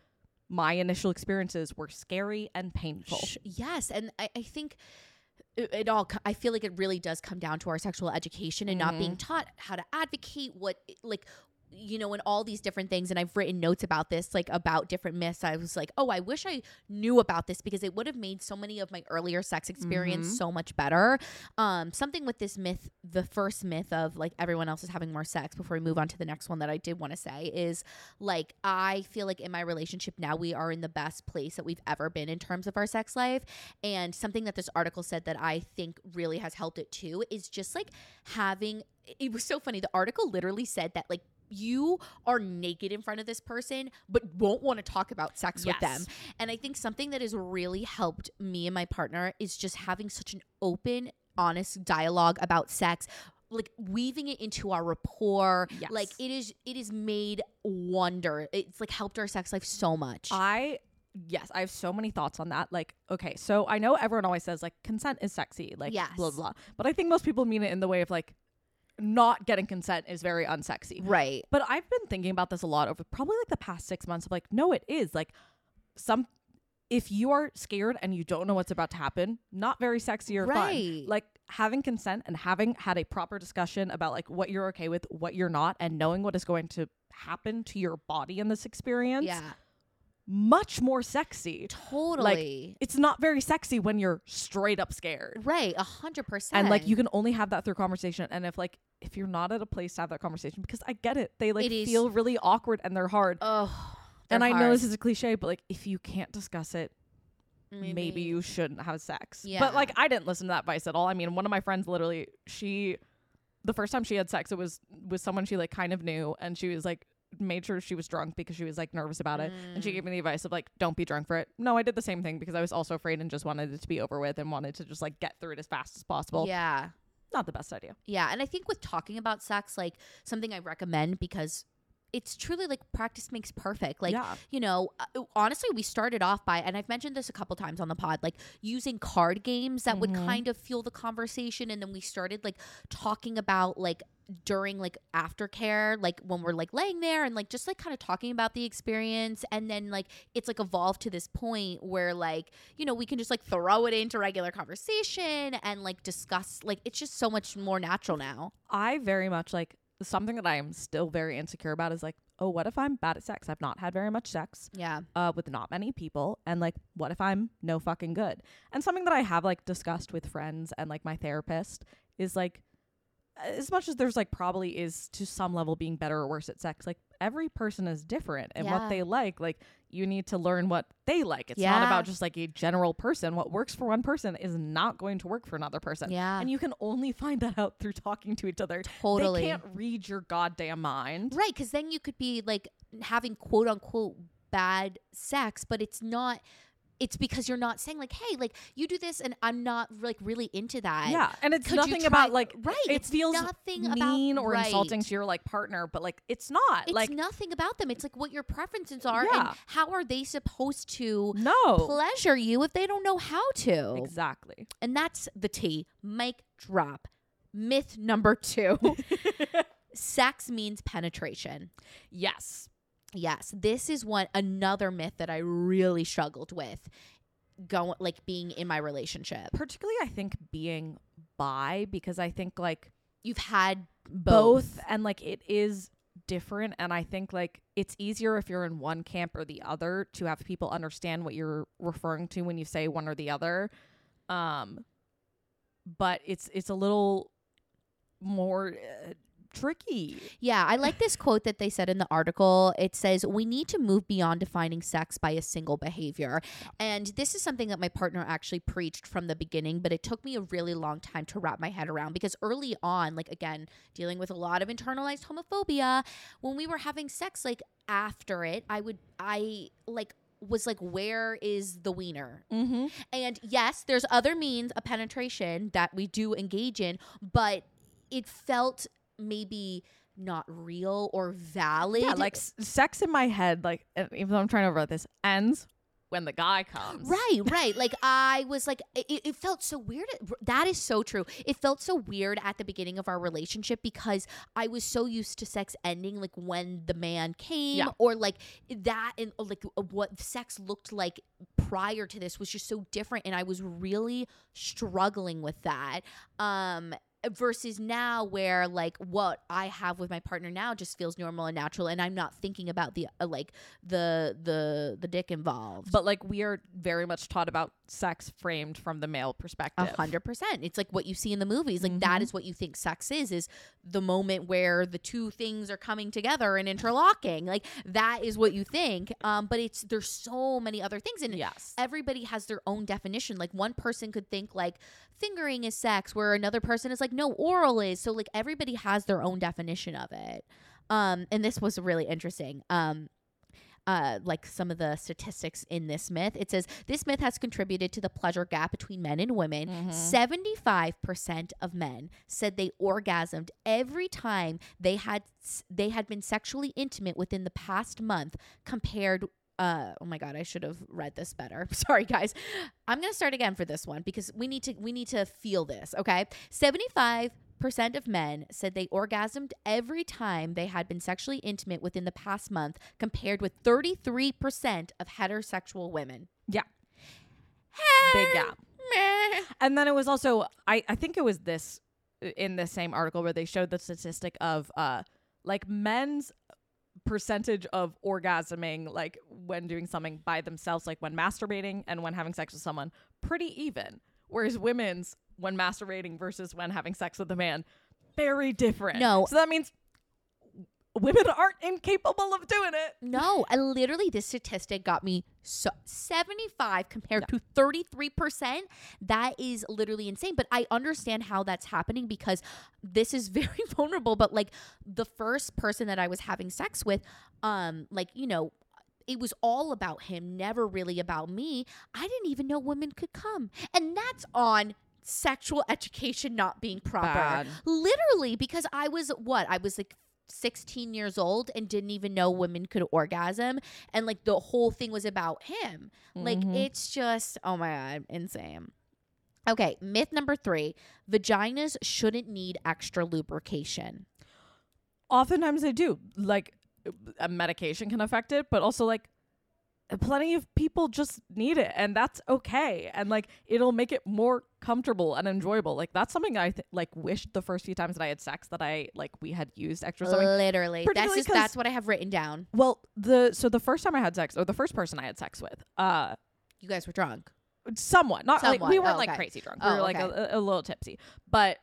my initial experiences were scary and painful Yes, and I, I think it, it all. I feel like it really does come down to our sexual education and not being mm-hmm. taught how to advocate what like. You know, and all these different things, and I've written notes about this, like about different myths. I was like, oh, I wish I knew about this because it would have made so many of my earlier sex experience so much better. Um, something with this myth, the first myth of like everyone else is having more sex. Before we move on to the next one, that I did want to say is like I feel like in my relationship now we are in the best place that we've ever been in terms of our sex life. And something that this article said that I think really has helped it too is just like having it was so funny. The article literally said that like you are naked in front of this person but won't want to talk about sex with them. And I think something that has really helped me and my partner is just having such an open, honest dialogue about sex. Like weaving it into our rapport, Yes. like it is, it is made wonder. It's like helped our sex life so much. i yes i have so many thoughts on that like okay so i know everyone always says like consent is sexy like Yes. blah blah but i think most people mean it in the way of like not getting consent is very unsexy right. But I've been thinking about this a lot over probably like the past six months of like, no, it is. Like some if you are scared and you don't know what's about to happen, not very sexy or Right. fun. Like having consent and having had a proper discussion about like what you're okay with, what you're not, and knowing what is going to happen to your body in this experience, Yeah. Much more sexy. Totally. Like, It's not very sexy when you're straight up scared. right. A hundred percent. And like you can only have that through conversation. And if like if you're not at a place to have that conversation, because I get it, they like It feel really awkward and they're hard. Oh. and I they're know this is a cliche, but like if you can't discuss it, maybe, you shouldn't have sex. Yeah. But like I didn't listen to that advice at all. I mean, one of my friends literally, she, the first time she had sex, it was with someone she like kind of knew, and she was like made sure she was drunk because she was like nervous about it, and Mm. she gave me the advice of like don't be drunk for it. No, I did the same thing because I was also afraid and just wanted it to be over with and wanted to just like get through it as fast as possible. Yeah. Not the best idea. Yeah, and I think with talking about sex, like something I recommend because it's truly like practice makes perfect. Like, Yeah. you know, uh, honestly, we started off by, and I've mentioned this a couple times on the pod, like using card games that would kind of fuel the conversation. And then we started like talking about like during like aftercare, like when we're like laying there and like just like kind of talking about the experience. And then like it's like evolved to this point where like, you know, we can just like throw it into regular conversation and like discuss, like, it's just so much more natural now. I very much like something that I am still very insecure about is like, oh, what if I'm bad at sex? I've not had very much sex Yeah. uh, with not many people. And like, what if I'm no fucking good? And something that I have like discussed with friends and like my therapist is like, as much as there's like probably is to some level being better or worse at sex, like every person is different and Yeah. what they like. Like you need to learn what they like. It's not about just like a general person. What works for one person is not going to work for another person. Yeah. And you can only find that out through talking to each other. Totally. They can't read your goddamn mind. Right, because then you could be like having quote unquote bad sex, but it's not. It's because you're not saying like, "Hey, like you do this," and I'm not like really into that. Yeah, and it's Could nothing about like right, It it's feels nothing about- mean or insulting to your like partner, but like it's not. it's like nothing about them. It's like what your preferences are, Yeah. and how are they supposed to no, pleasure you if they don't know how to? exactly. And that's the T. Mic drop. Myth number two: [laughs] sex means penetration. Yes, Yes, this is one another myth that I really struggled with going like being in my relationship. particularly I think being bi because I think like You've had both, both. and like it is different and I think like it's easier if you're in one camp or the other to have people understand what you're referring to when you say one or the other. Um but it's it's a little more uh, tricky. Yeah, I like this quote that they said in the article. It says, We need to move beyond defining sex by a single behavior. And this is something that my partner actually preached from the beginning, but it took me a really long time to wrap my head around because early on, like again, dealing with a lot of internalized homophobia, when we were having sex, like after it, I would, I like, was like, where is the wiener? Mm-hmm. And yes, there's other means of penetration that we do engage in, but it felt maybe not real or valid. Yeah, like s- sex in my head, like even though I'm trying to write this, ends when the guy comes. Right, [laughs] right. Like I was like, it, it felt so weird. That is so true. It felt so weird at the beginning of our relationship because I was so used to sex ending like when the man came, Yeah. or like that, and uh, like what sex looked like prior to this was just so different, and I was really struggling with that. Um, versus now where like what I have with my partner now just feels normal and natural and I'm not thinking about the uh, like the the the dick involved. But like we are very much taught about sex framed from the male A perspective. hundred percent. It's like what you see in the movies. Like that Mhm. is what you think sex is, is the moment where the two things are coming together and interlocking. Like that is what you think. Um, but it's there's so many other things and Yes. everybody has their own definition. Like one person could think like fingering is sex, where another person is like, no, oral is. So like everybody has their own definition of it. Um, and this was really interesting. Um, uh, like some of the statistics in this myth. It says this myth has contributed to the pleasure gap between men and women. Mhm. 75% of men said they orgasmed every time they had s- they had been sexually intimate within the past month compared uh oh my god I should have read this better. [laughs] Sorry guys. I'm going to start again for this one because we need to we need to feel this, okay? 75 Percent of men said they orgasmed every time they had been sexually intimate within the past month, compared with 33% of heterosexual women. Yeah. Big gap. Meh. And then it was also I I think it was this uh, in the same article where they showed the statistic of uh like men's percentage of orgasming like when doing something by themselves like when masturbating and when having sex with someone pretty even whereas women's when masturbating versus when having sex with a man very different No. so that means women aren't incapable of doing it No, I literally this statistic got me so 75 compared to 33%. That is literally insane, but I understand how that's happening because this is [laughs] very vulnerable, but like the first person that I was having sex with um like, you know, it was all about him, never really about me. I didn't even know women could come. And that's on sexual education not being proper. Bad. Literally, because I was what? I was like 16 years old and didn't even know women could orgasm. And like the whole thing was about him. Like Mhm. it's just, oh my God, insane. Okay, myth number three vaginas shouldn't need extra lubrication. oftentimes they do like a medication can affect it but also like plenty of people just need it and that's okay and like it'll make it more comfortable and enjoyable like that's something i th- like wished the first few times that i had sex that i like we had used extra something Literally. That's just that's what I have written down. well the so the first time i had sex or the first person i had sex with uh You guys were drunk. somewhat not like we weren't Oh, like okay. crazy drunk we Oh, were like okay. a, a little tipsy but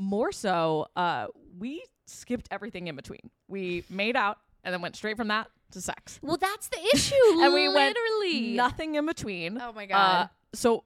more so, uh, we skipped everything in between. We made out and then went straight from that to sex. Well, that's the [laughs] issue. And we went literally Nothing in between. Oh my Uh, god. so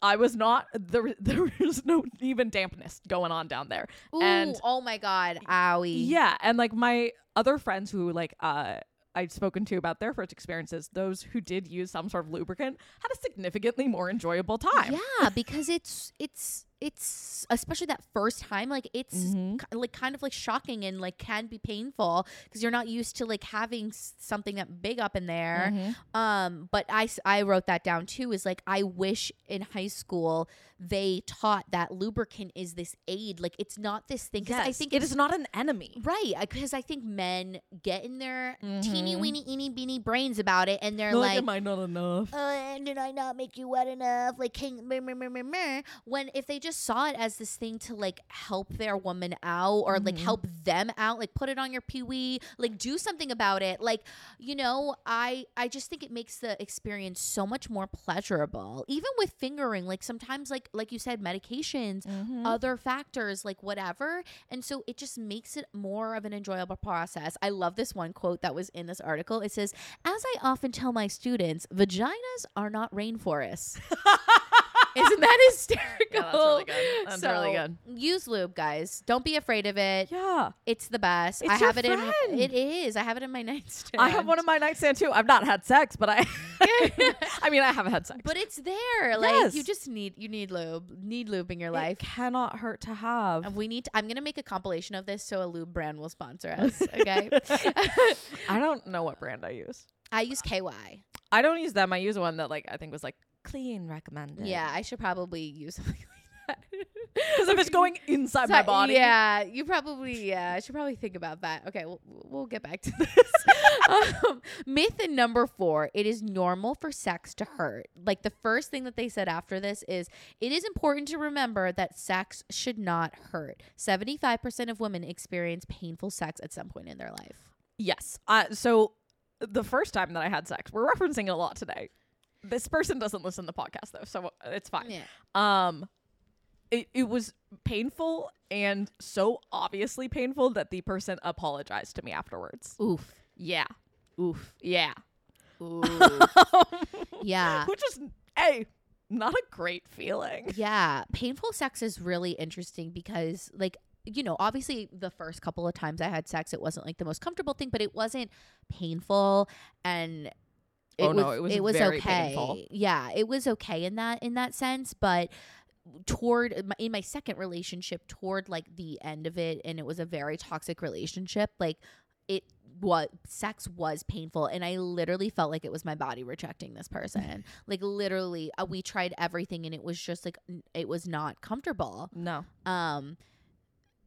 I was not there. [laughs] There was no even dampness going on down there. Ooh, and oh my god. Owie. yeah, and like my other friends who like uh I'd spoken to about their first experiences, those who did use some sort of lubricant had a significantly more enjoyable time. Yeah, because it's it's it's especially that first time like it's Mhm. ki- like kind of like shocking and like can be painful because you're not used to like having s- something that big up in there. Mhm. Um, but I I wrote that down too. Is like I wish in high school they taught that lubricant is this aid. Like it's not this thing. Because I think it's not an enemy. Right, because I think men get in their teeny Mhm. weeny eeny beeny brains about it, and they're They're like, am I not enough? uh, and did I not make you wet enough? Like, can, meh, meh, meh, meh, meh. when if they just saw it as this thing to like help their woman out or like Mhm. help them out, like put it on your pee wee, like do something about it. Like, you know, I I just think it makes the experience so much more pleasurable. Even with fingering, like sometimes, like like you said, medications, Mhm. other factors, like whatever, and so it just makes it more of an enjoyable process. I love this one quote that was in this article. It says, "As I often tell my students, vaginas are not rainforests." [laughs] Isn't that hysterical? [laughs] Yeah, that's really good. That's so, really good. Use lube, guys. Don't be afraid of it. Yeah. It's the best. It's I have it in. It is. I have it in my [laughs] nightstand. I have one in my nightstand too. I've not had sex, but I [laughs] I mean I haven't had sex. but it's there. Like Yes. you just need you need lube. Need lube in your it life. cannot hurt to have. And we need. To, I'm gonna make a compilation of this so a lube brand will sponsor us. Okay. I don't know what brand I use. I use KY. I don't use them. I use one that like I think was like clean recommended. Yeah, I should probably use [laughs] something like that. Because if it's [laughs] going inside my body. Yeah, you probably. Yeah, I should probably think about that. Okay, we'll, we'll get back to [laughs] this. um, myth number four: It is normal for sex to hurt. Like the first thing that they said after this is, it is important to remember that sex should not hurt. Seventy-five percent of women experience painful sex at some point in their life. Yes. Uh, so the first time that I had sex, we're referencing it a lot today. This person doesn't listen to the podcast though, so it's fine. Yeah. Um, it it was painful and so obviously painful that the person apologized to me afterwards. Oof. Yeah. Oof. Yeah. Ooh. [laughs] yeah. Which is a not a great feeling. Yeah, painful sex is really interesting because like you know, obviously the first couple of times I had sex it wasn't like the most comfortable thing, but it wasn't painful and it Oh, was, no, it was it very okay. painful. Yeah, it was okay in that in that sense, but toward in my second relationship toward like the end of it and it was a very toxic relationship like it what sex was painful and i literally felt like it was my body rejecting this person [laughs] like literally uh, we tried everything and it was just like n- it was not comfortable No. um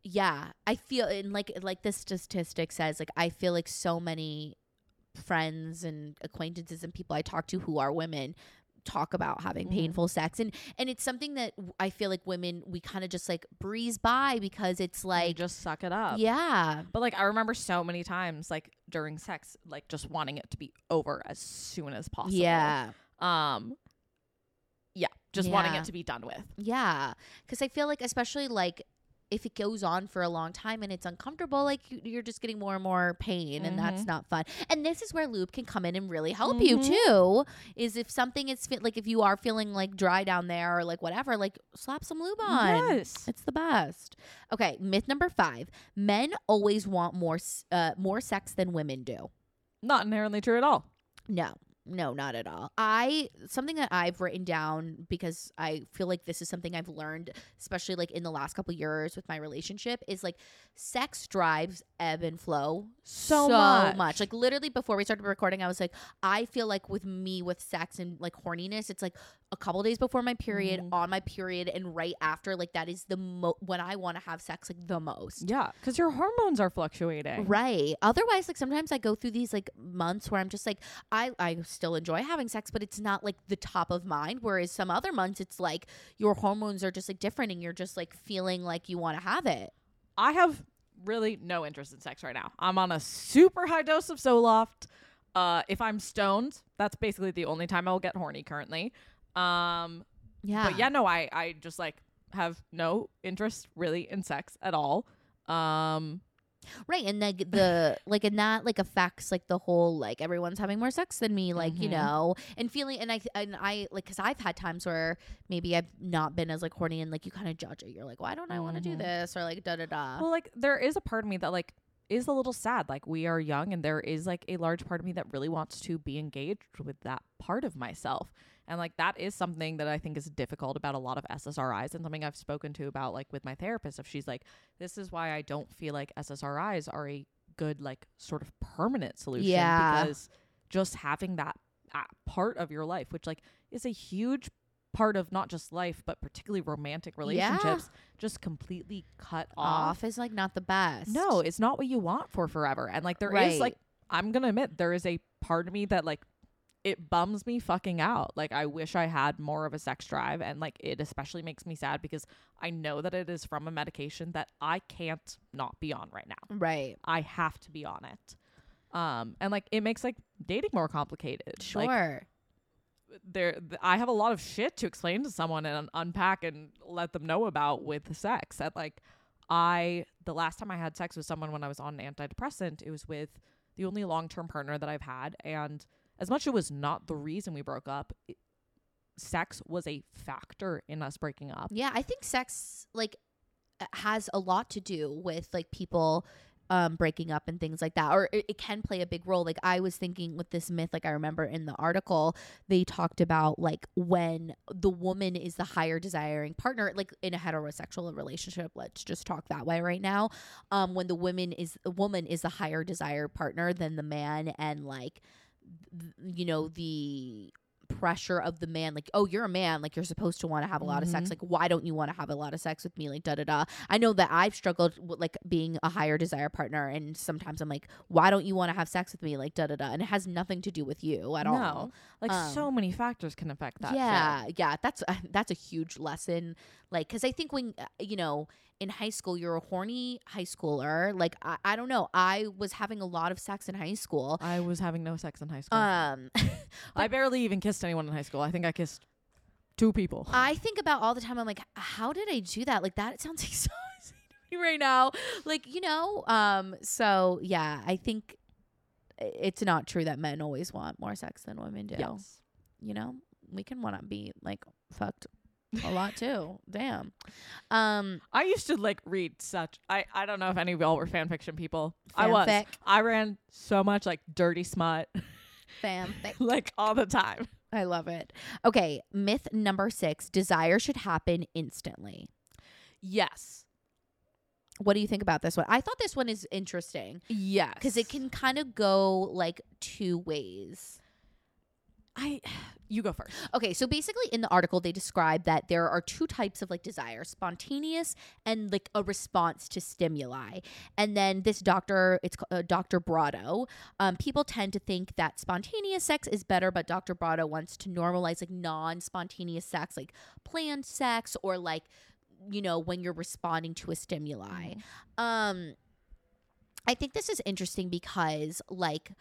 yeah i feel and like like this statistic says like i feel like so many friends and acquaintances and people i talk to who are women talk about having Mhm. painful sex and and it's something that I feel like women we kind of just like breeze by because it's Like like just suck it up. yeah But like I remember so many times like during sex like just wanting it to be over as soon as possible. yeah Um yeah, just wanting it to be done with. Yeah, because I feel like especially like if it goes on for a long time and it's uncomfortable, like you, you're just getting more and more pain, and that's Mhm. not fun. And this is where lube can come in and really help you Mhm. too. Is if something is fe- like if you are feeling like dry down there or like whatever, like slap some lube on. Yes. It's the best. Okay, myth number five: Men always want more, uh, more sex than women do. Not inherently true at all. No, no, not at all. I something that I've written down because I feel like this is something I've learned, especially like in the last couple years with my relationship, is like sex drives ebb and flow So much. Like literally before we started recording, I was like, I feel like with me with sex and like horniness, it's like a couple days before my period, Mhm. on my period, and right after. Like that is the mo when I want to have sex like the most. Yeah, because your hormones are fluctuating. Right. Otherwise, like sometimes I go through these like months where I'm just like, I I still enjoy having sex, but it's not like the top of mind. Whereas some other months, it's like your hormones are just like different, and you're just like feeling like you want to have it. I have really no interest in sex right now. I'm on a super high dose of Zoloft. Uh, if I'm stoned, that's basically the only time I'll get horny currently. Um, Yeah. but yeah, no, I I just like have no interest really in sex at all. Um Right, and like the [laughs] like and that like affects like the whole like everyone's having more sex than me, like you Mhm. know, and feeling and I and I like because I've had times where maybe I've not been as like horny and like you kind of judge it. You're like, why don't I want to do Mhm. this or like da da da. well like there is a part of me that like is a little sad like we are young and there is like a large part of me that really wants to be engaged with that part of myself and like that is something that i think is difficult about a lot of ssris and something i've spoken to about like with my therapist if she's like this is why i don't feel like ssris are a good like sort of permanent solution Yeah. because just having that part of your life which like is a huge part of not just life but particularly romantic Yeah. relationships just completely cut off is like not the best. no, it's not what you want for forever. And like there is Right. like I'm gonna admit there is a part of me that like it bums me fucking out. Like I wish I had more of a sex drive and like it especially makes me sad because I know that it is from a medication that I can't not be on right now. right. I have to be on it. Um and like it makes like dating more complicated. Sure. Like there th- I have a lot of shit to explain to someone and unpack and let them know about with sex. That like I the last time I had sex with someone when I was on an antidepressant, it was with the only long-term partner that I've had and as much as it was not the reason we broke up, it, sex was a factor in us breaking up. Yeah, I think sex like has a lot to do with like people um breaking up and things like that or it, it can play a big role like i was thinking with this myth like i remember in the article they talked about like when the woman is the higher desiring partner like in a heterosexual relationship let's just talk that way right now um when the woman is the woman is the higher desired partner than the man and like you know the pressure of the man like oh you're a man like you're supposed to want to have a lot of sex like why don't you want to have a lot of sex with me? Like da da da i know that i've struggled with like being a higher desire partner and sometimes i'm like why don't you want to have sex with me? Like da da da and it has nothing to do with you at all. Like Um, so many factors can affect that. yeah yeah that's uh, [laughs] that's a huge lesson. Like because i think when uh, you know in high school you're a horny high schooler like I, I don't know i was having a lot of sex in high school I was having no sex in high school. um [laughs] [laughs] I barely even kissed anyone in high school. I think I kissed two people. [laughs] I think about all the time. I'm like, how did I do that? Like that sounds like so insane to me right now. Like you know. Um. So yeah, I think it's not true that men always want more sex than women do. Yes. You know, we can want to be like fucked a lot too. Damn. Um. I used to like read such I I don't know if any of y'all were fan fiction people. I was. Fanfic. I ran so much like dirty smut Fanfic. [laughs] like all the time. I love it. Okay. Myth number six: desire should happen instantly. Yes. What do you think about this one? I thought this one is interesting Yes. because it can kind of go like two ways. I [sighs] you go first. Okay, so basically in the article they describe that there are two types of like desire, spontaneous and like a response to stimuli. And then this doctor, it's uh, Dr. Brotto. Um, people tend to think that spontaneous sex is better, but Dr. Brotto wants to normalize like non-spontaneous sex, like planned sex or like you know when you're responding to a stimuli. Um, I think this is interesting because like.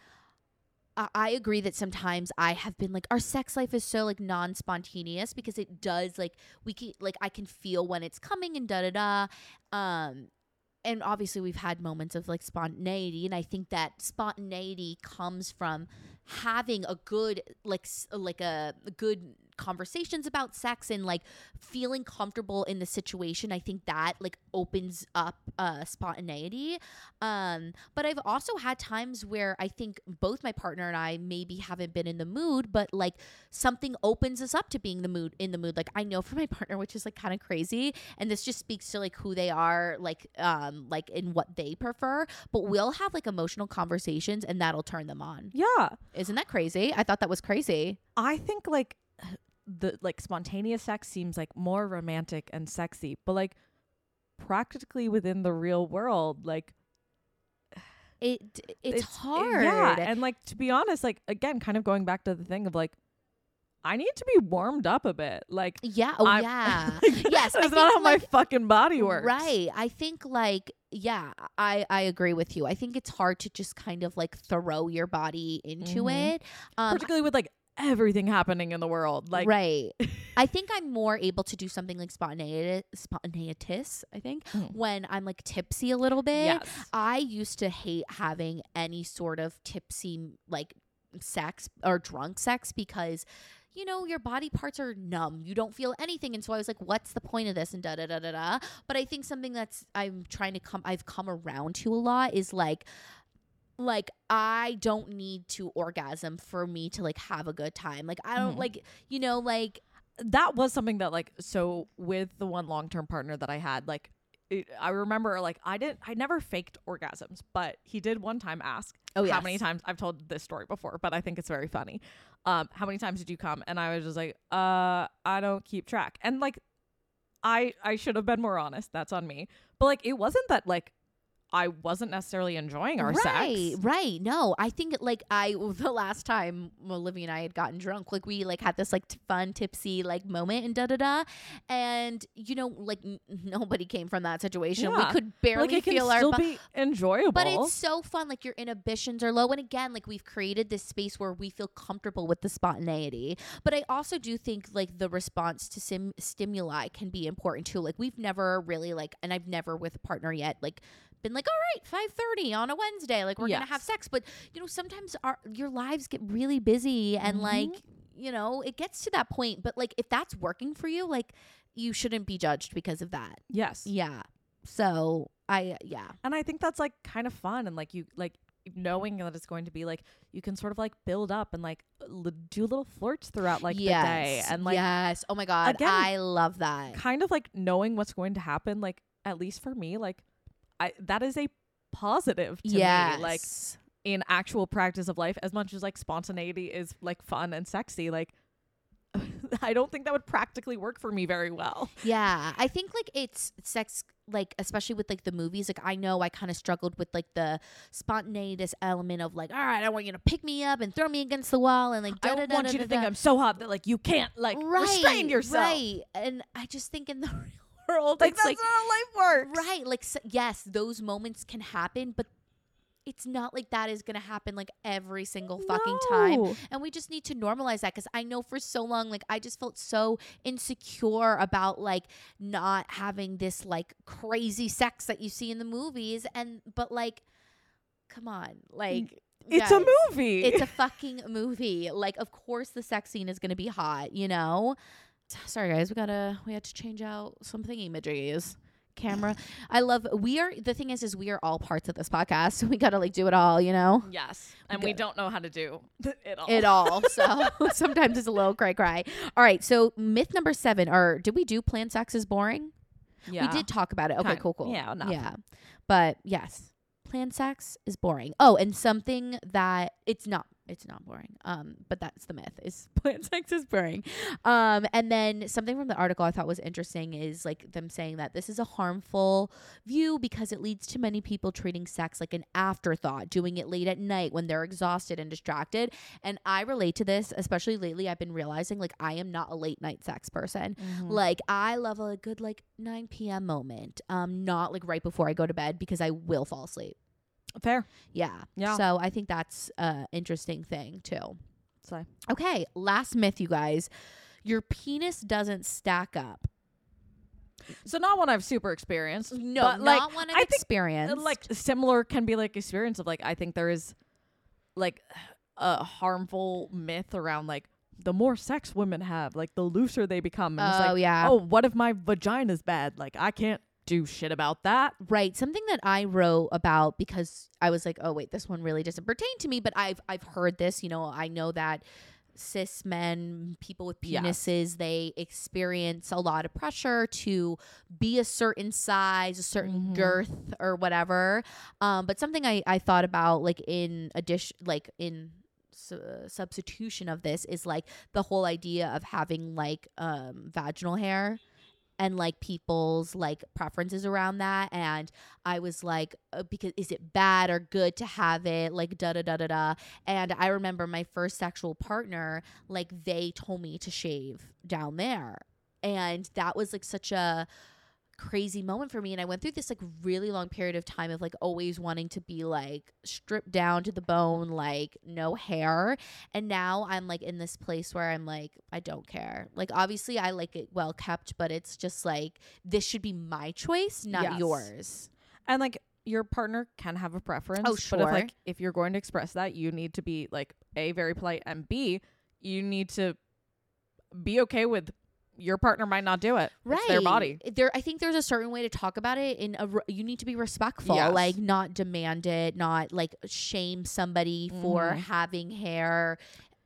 I- agree that sometimes I have been like our sex life is so like non spontaneous because it does like we can like I can feel when it's coming and da da da. Um and obviously we've had moments of like spontaneity and I think that spontaneity comes from having a good like like a good conversations about sex and like feeling comfortable in the situation i think that like opens up uh spontaneity. Um but i've also had times where i think both my partner and i maybe haven't been in the mood but like something opens us up to being the mood in the mood. Like i know for my [laughs] partner which is like kind of crazy and this just speaks to like who they are like um like in what they prefer but we'll have like emotional conversations and that'll turn them on. Yeah. Isn't that crazy i thought that was crazy I think like the like spontaneous sex seems like more romantic and sexy, but like practically within the real world, like it it's, it- hard yeah, and like to be honest, like again, kind of going back to the thing of like, I need to be warmed up a bit. Like, yeah oh I'm- yeah like, [laughs] Yes, that's not how my fucking body works. Right. I think like yeah, I I agree with you. I think it's hard to just kind of like throw your body into Mhm. it. Um Particularly with like everything happening in the world. Like right. [laughs] I think I'm more able to do something like spontaneous, spontaneous. I think Mm. when I'm like tipsy a little bit. yes. I used to hate having any sort of tipsy like sex or drunk sex because you know your body parts are numb. You don't feel anything. And so i was like what's the point of this? And da da da da da. But i think something that's i'm trying to come i've come around to a lot is like like i don't need to orgasm for me to like have a good time. Like i don't Mhm. like you know like that was something that like so with the one long-term partner that I had like it, I remember like I didn't I never faked orgasms but he did one time ask Oh, how yes. many times I've told this story before but I think it's very funny um how many times did you come? And I was just like uh I don't keep track. And like I I should have been more honest. That's on me. But like it wasn't that like I wasn't necessarily enjoying our right, sex Right. Right. No, I think like I [laughs] the last time Olivia and I had gotten drunk, like we like had this like t- fun tipsy like moment and da da da, and you know like n- [laughs] nobody came from that situation. We could barely like feel our. still bu- be enjoyable but it's so fun. Like your inhibitions are low, and again, like we've created this space where we feel comfortable with the spontaneity. But I also do think like the response to sim- stimuli can be important too. Like we've never really like, and I've never with a partner yet like been like, all right, five thirty on a Wednesday, like we're gonna have sex. But you know, sometimes our your lives get really busy, and Mhm. like you know, it gets to that point. But like if that's working for you, like you shouldn't be judged because of that. yes Yeah. So I yeah. and i think that's like kind of fun and like you like knowing that it's going to be like you can sort of like build up and like l- do little flirts throughout like the day and like yes oh my god again, i love that kind of like knowing what's going to happen like at least for me like i that is a positive to yes me like in actual practice of life as much as like spontaneity is like fun and sexy like [laughs] I don't think that would practically work for me very well. yeah i think like it's sex like especially with like the movies like i know i kind of struggled with like the spontaneous element of like all right i want you to pick me up and throw me against the wall and like I don't want you to think I'm so hot that like you can't like restrain yourself. right and i just think in the [laughs] real world Like it's that's like not how life works. Right. Like, s yes, those moments can happen, but it's not like that is going to happen like every single fucking time. And we just need to normalize that because I know for so long, like, I just felt so insecure about like not having this like crazy sex that you see in the movies. And, but like, come on. Like, It's a movie. It's a [laughs] fucking movie. Like, of course, the sex scene is going to be hot, you know? Sorry, guys. We gotta, we had to change out some thingy images. Camera. I love, we are, the thing is, is we are all parts of this podcast. So [laughs] we gotta like do it all, you know? yes, and we don't know how to do [laughs] it all. It all. [laughs] So sometimes it's a little cry cry. All right. So myth number seven, or did we do plan sex is boring? Yeah. We did talk about it. Okay, Kind- cool, cool. yeah, enough. Yeah. But yes, Plan sex is boring. Oh, and something that it's not it's not boring. Um, but that's the myth is [laughs] planned sex is boring. Um, and then something from the article I thought was interesting is like them saying that this is a harmful view because it leads to many people treating sex like an afterthought, doing it late at night when they're exhausted and distracted. And I relate to this, especially lately. I've been realizing like I am not a late night sex person. Mhm. Like I love a good like 9 p.m. moment. Um, not like right before I go to bed because I will fall asleep. Fair. Yeah. Yeah. So I think that's a interesting thing too. So Okay, last myth, you guys. Your penis doesn't stack up. so not one I've super experienced. No, but, not like, one I I've think, uh, experienced. like similar can be like experience of like I think there is like a harmful myth around like the more sex women have, like the looser they become. And it's oh like, yeah. oh, what if my vagina's bad? Like I can't do shit about that. Right. Something that I wrote about because I was like, oh wait, this one really doesn't pertain to me, but I've I've heard this, you know, I know that cis men, people with penises, they experience a lot of pressure to be a certain size, a certain Mhm. girth or whatever. Um, but something I, I thought about like in addition like in su- substitution of this is like the whole idea of having like um vaginal hair and like people's like preferences around that and i was like uh, because is it bad or good to have it? Like da da da da da. And i remember my first sexual partner like they told me to shave down there. And that was like such a crazy moment for me. And I went through this like really long period of time of like always wanting to be like stripped down to the bone, like no hair. And now I'm like in this place where I'm like, I don't care. Like, obviously, I like it well kept, but it's just like, this should be my choice, not Yes. yours. And like your partner can have a preference. Oh, sure. But if like if you're going to express that, you need to be like A, very polite and B, you need to be okay with your partner might not do it. Right. It's their body. There, I think there's a certain way to talk about it. In a, re- you need to be respectful, Yes. like not demand it, not like shame somebody for Mhm. having hair.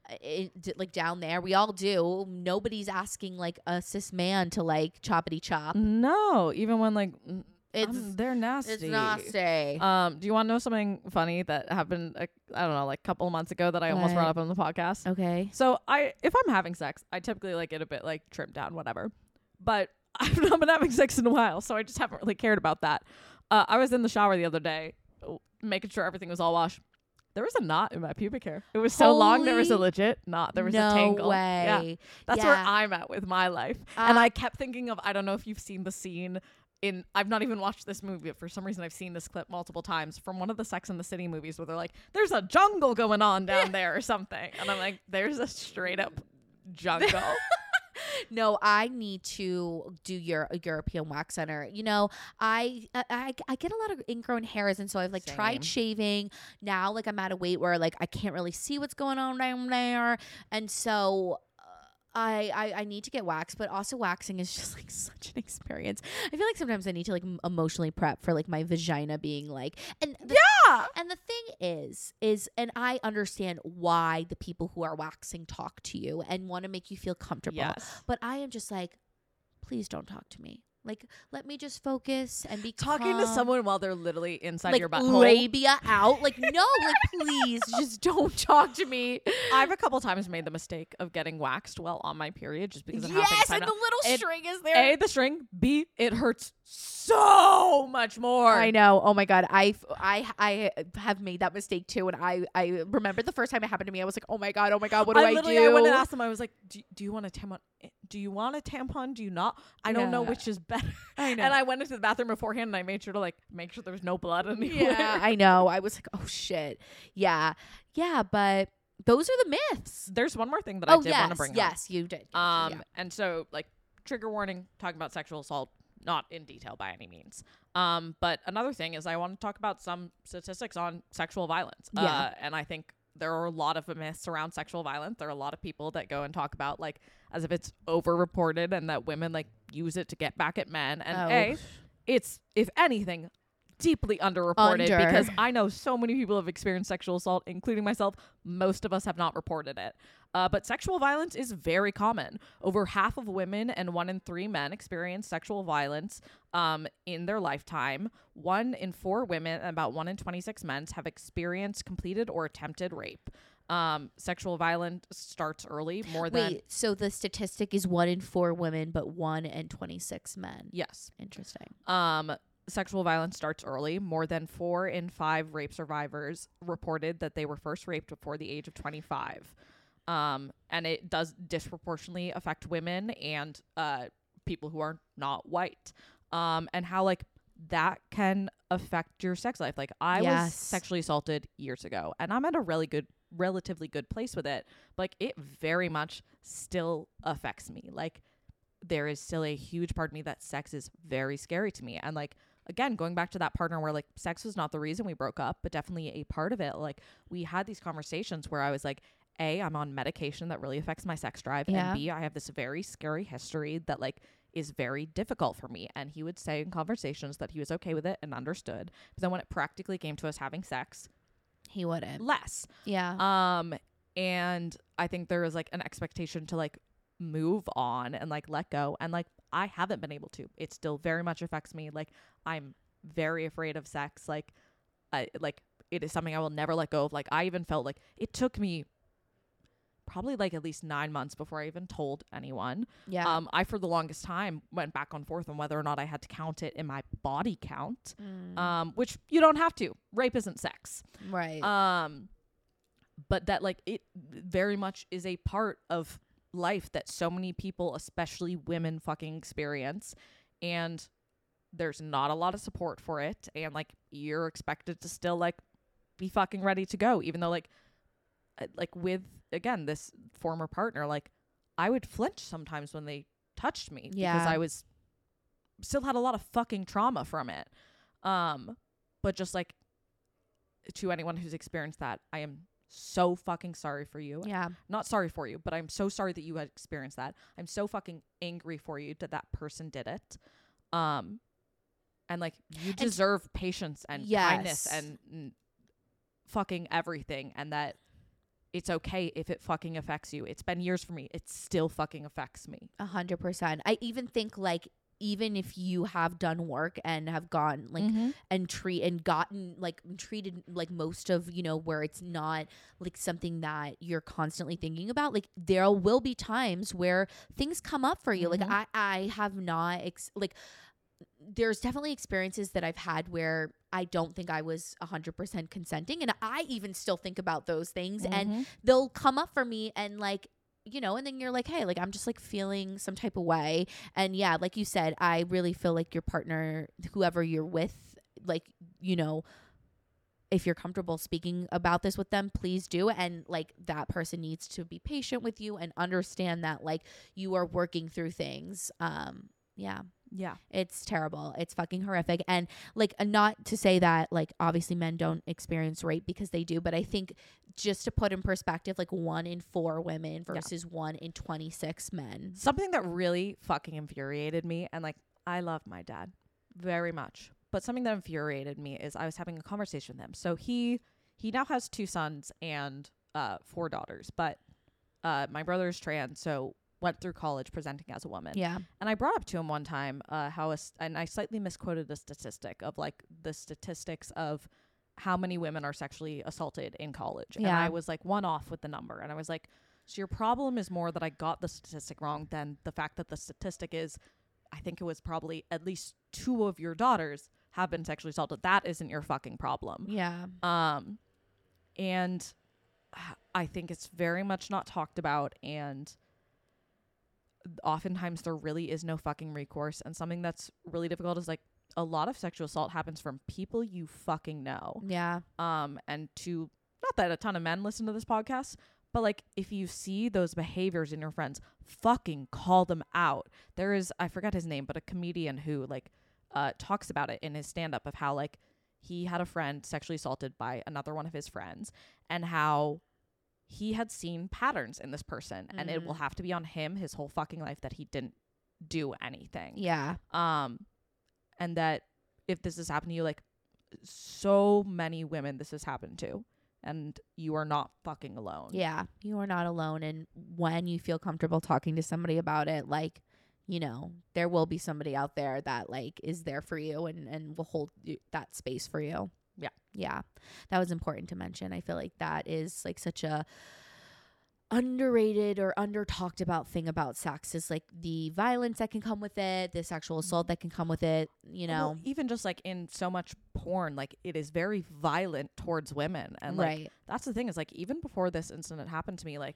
uh, It, like down there, we all do. Nobody's asking like a cis man to like choppity chop. No, even when like It's um, they're nasty. it's nasty. Um, do you want to know something funny that happened? I don't know, like a couple of months ago that I almost What? brought up on the podcast. okay. So I, if I'm having sex, I typically like get a bit like trimmed down, whatever. But [laughs] I've not been having sex in a while, so I just haven't really cared about that. Uh, I was in the shower the other day, making sure everything was all washed. There was a knot in my pubic hair. It was so long. There was a legit knot. There was no a tangle. way. Yeah, that's where I'm at with my life. and Uh, I kept thinking of I don't know if you've seen the scene in I've not even watched this movie, but for some reason I've seen this clip multiple times from one of the Sex and the City movies where they're like, "There's a jungle going on [laughs] down there" or something, and I'm like, "There's a straight up jungle." [laughs] No, I need to do your European wax center. You know, I, I I I get a lot of ingrown hairs, and so I've like Same. tried shaving. Now, like I'm at a weight where like I can't really see what's going on down there, and so. I, I, I need to get waxed, but also waxing is [laughs] just like such an experience. I feel like sometimes I need to like emotionally prep for like my vagina being like, and the, yeah. and the thing is, is, and I understand why the people who are waxing talk to you and want to make you feel comfortable. Yes. But I am just like, please don't talk to me. Like, let me just focus and be Talking to someone while they're literally inside like your butthole. labia out. Like, no, like please [laughs] just don't talk to me. I've a couple times made the mistake of getting waxed while on my period just because of how yes, things and the little It- string is there. A, the string. B, it hurts so much more. I know. Oh my god, I I I have made that mistake too, and I I remember the first time it happened to me. I was like, oh my god, oh my god, what do I, literally, do? I went and asked them. I was like, "Do, do you want a tampon? Eh, Do you want a tampon? Do you not? I don't know which is better." [laughs] I know. And I went into the bathroom beforehand and I made sure to like make sure there was no blood anywhere. yeah, I know. I was like, oh shit, yeah, yeah, but those are the myths. There's one more thing that oh I did yes, want to bring up. yes, you did. Um, Yeah. and so like trigger warning, talking about sexual assault, not in detail by any means. Um, but another thing is I want to talk about some statistics on sexual violence. Yeah. Uh, and I think there are a lot of myths around sexual violence. There are a lot of people that go and talk about like as if it's overreported and that women like use it to get back at men. And Oh. a, it's if anything deeply underreported Under. because I know so many people have experienced sexual assault, including myself. Most of us have not reported it. Uh, but sexual violence is very common. Over half of women and one in three men experience sexual violence um, in their lifetime. One in four women and about one in 26 men have experienced completed or attempted rape. Um, sexual violence starts early, more than. Wait, so the statistic is one in four women, but one in twenty six men. Yes. Interesting. Um, sexual violence starts early. More than four in five rape survivors reported that they were first raped before the age of 25. Um, and it does disproportionately affect women and uh, people who are not white. Um, and how like that can affect your sex life. Like I was Yes. sexually assaulted years ago, and I'm at a really good, relatively good place with it. Like it very much still affects me. Like there is still a huge part of me that sex is very scary to me. And like again, going back to that partner where like sex was not the reason we broke up, but definitely a part of it. Like we had these conversations where I was like, A, I'm on medication that really affects my sex drive. Yeah. And B, I have this very scary history that like is very difficult for me. And he would say in conversations that he was okay with it and understood. But then when it practically came to us having sex, He wouldn't. less. Yeah. Um, and I think there was like an expectation to like move on and like let go. And like I haven't been able to. It still very much affects me. Like I'm very afraid of sex. Like I like it is something I will never let go of. Like I even felt like it took me probably like at least nine months before I even told anyone. yeah. Um, I for the longest time went back and forth on whether or not I had to count it in my body count. Mm, Um, which you don't have to. Rape isn't sex. right. Um, but that like it very much is a part of life that so many people, especially women, fucking experience, and there's not a lot of support for it and like you're expected to still like be fucking ready to go even though like like with again this former partner like I would flinch sometimes when they touched me because I was still had a lot of fucking trauma from it. Um but just like to anyone who's experienced that, I am so fucking sorry for you. Yeah. Not sorry for you, but I'm so sorry that you had experienced that. I'm so fucking angry for you that that person did it. Um and like you And- deserve patience and kindness and fucking everything and that it's okay if it fucking affects you. It's been years for me. It still fucking affects me. A hundred percent. I even think like even if you have done work and have gone like and treat and gotten like treated like most of you know where it's not like something that you're constantly thinking about like there will be times where things come up for you Mhm. like i i have not ex- like there's definitely experiences that i've had where i don't think i was 100% consenting and i even still think about those things and Mhm. they'll come up for me and like you know and then you're like hey like i'm just like feeling some type of way and yeah like you said i really feel like your partner whoever you're with like you know if you're comfortable speaking about this with them please do and like that person needs to be patient with you and understand that like you are working through things um yeah yeah. it's terrible. It's fucking horrific. And like uh, not to say that like obviously men don't experience rape because they do, but I think just to put in perspective, like one in four women Yeah. versus one in twenty six men. Something that really fucking infuriated me, and like I love my dad very much, but something that infuriated me is I was having a conversation with him. So he he now has two sons and uh four daughters, but uh my brother's trans, so went through college presenting as a woman. Yeah. And I brought up to him one time uh, how, a s and I slightly misquoted the statistic of like the statistics of how many women are sexually assaulted in college. And Yeah. I was like one off with the number. And I was like, so your problem is more that I got the statistic wrong than the fact that the statistic is, I think it was probably at least two of your daughters have been sexually assaulted. That isn't your fucking problem. Yeah. Um, and uh, I think it's very much not talked about, and oftentimes there really is no fucking recourse. And something that's really difficult is like a lot of sexual assault happens from people you fucking know. Yeah. Um, and to not that a ton of men listen to this podcast, but like if you see those behaviors in your friends, fucking call them out. There is I forget his name, but a comedian who like uh talks about it in his stand up of how like he had a friend sexually assaulted by another one of his friends and how he had seen patterns in this person and it will Mm. have to be on him his whole fucking life that he didn't do anything Yeah. um and that if this has happened to you like so many women this has happened to and you are not fucking alone Yeah. You are not alone. And when you feel comfortable talking to somebody about it, like, you know, there will be somebody out there that like is there for you and, and will hold you, that space for you. Yeah. Yeah. That was important to mention. I feel like that is like such a underrated or under talked about thing about sex is like the violence that can come with it, the sexual mm-hmm. assault that can come with it, you know. Well, even just like in so much porn like it is very violent towards women and like right. that's the thing is like even before this incident happened to me like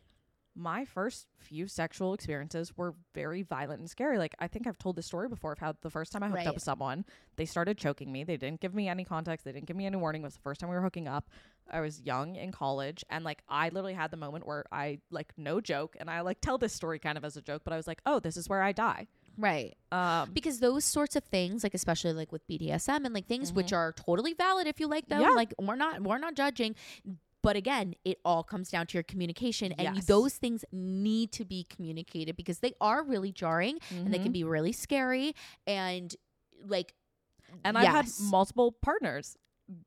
my first few sexual experiences were very violent and scary like i think i've told this story before of how the first time i hooked Right. up with someone they started choking me they didn't give me any context they didn't give me any warning it was the first time we were hooking up i was young in college and like i literally had the moment where i like no joke and i like tell this story kind of as a joke but i was like oh this is where i die Right. um because those sorts of things like especially like with BDSM and like things which are totally valid if you like them Mm-hmm. Yeah. like we're not we're not judging but again it all comes down to your communication and you, Yes. those things need to be communicated because they are really jarring and they can mhm. be really scary and like And I've had multiple partners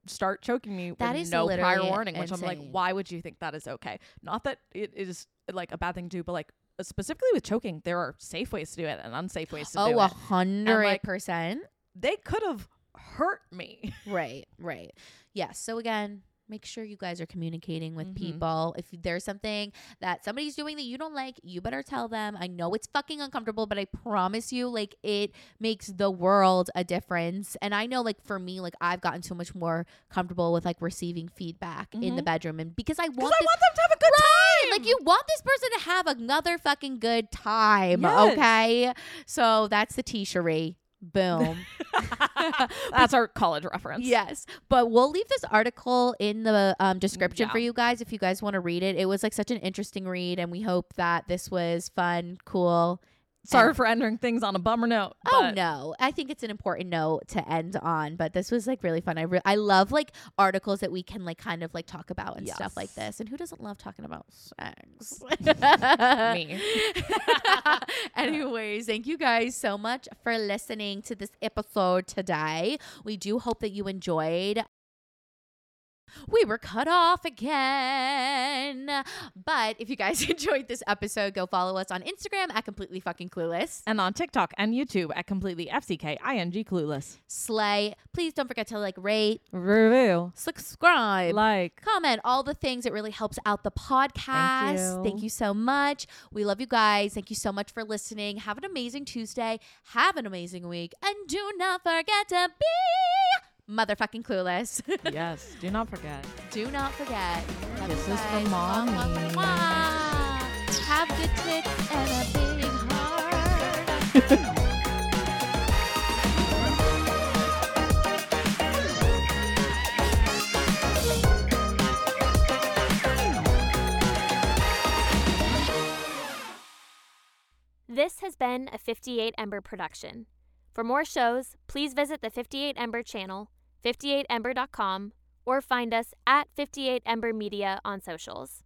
start choking me That with no prior warning, which I'm like, why would you think that is okay? Not that it is like a bad thing to do, but like specifically with choking, there are safe ways to do it and unsafe ways to do it. oh do a it. hundred percent. They could have hurt me. [laughs] right right yes so again make sure you guys are communicating with Mhm. people if there's something that somebody's doing that you don't like you better tell them i know it's fucking uncomfortable but i promise you like it makes the world a difference and i know like for me like i've gotten so much more comfortable with like receiving feedback in the Mhm. bedroom and because i want I want them to have a good time. like you want this person to have another fucking good time Yes. okay so that's the t Cherie. Boom. [laughs] That's our college reference. Yes, but we'll leave this article in the um, description for you guys if you guys want to read it. It was like such an interesting read, and we hope that this was fun, cool. Sorry and- for ending things on a bummer note. Oh no, I think it's an important note to end on. But this was like really fun. I re- I love like articles that we can like kind of like talk about and stuff like this. And who doesn't love talking about sex? [laughs] [laughs] Me. [laughs] Anyways, thank you guys so much for listening to this episode today. We do hope that you enjoyed. We were cut off again. But if you guys [laughs] enjoyed this episode, go follow us on Instagram at completely fucking clueless. And on TikTok and YouTube at completely FCK ING clueless. Slay. Please don't forget to like rate, Review. subscribe, Like. comment, all the things. It really helps out the podcast. you. Thank you so much. We love you guys. Thank you so much for listening. Have an amazing Tuesday. Have an amazing week. And do not forget to be motherfucking clueless. [laughs] yes. Do not forget. do not forget. Love you Kisses from guys. Mwah, mommy. Have good tits and a big heart. This has been a 58 Ember production. For more shows, please visit the 58 Ember channel, 58ember.com, or find us at 58 Ember Media on socials.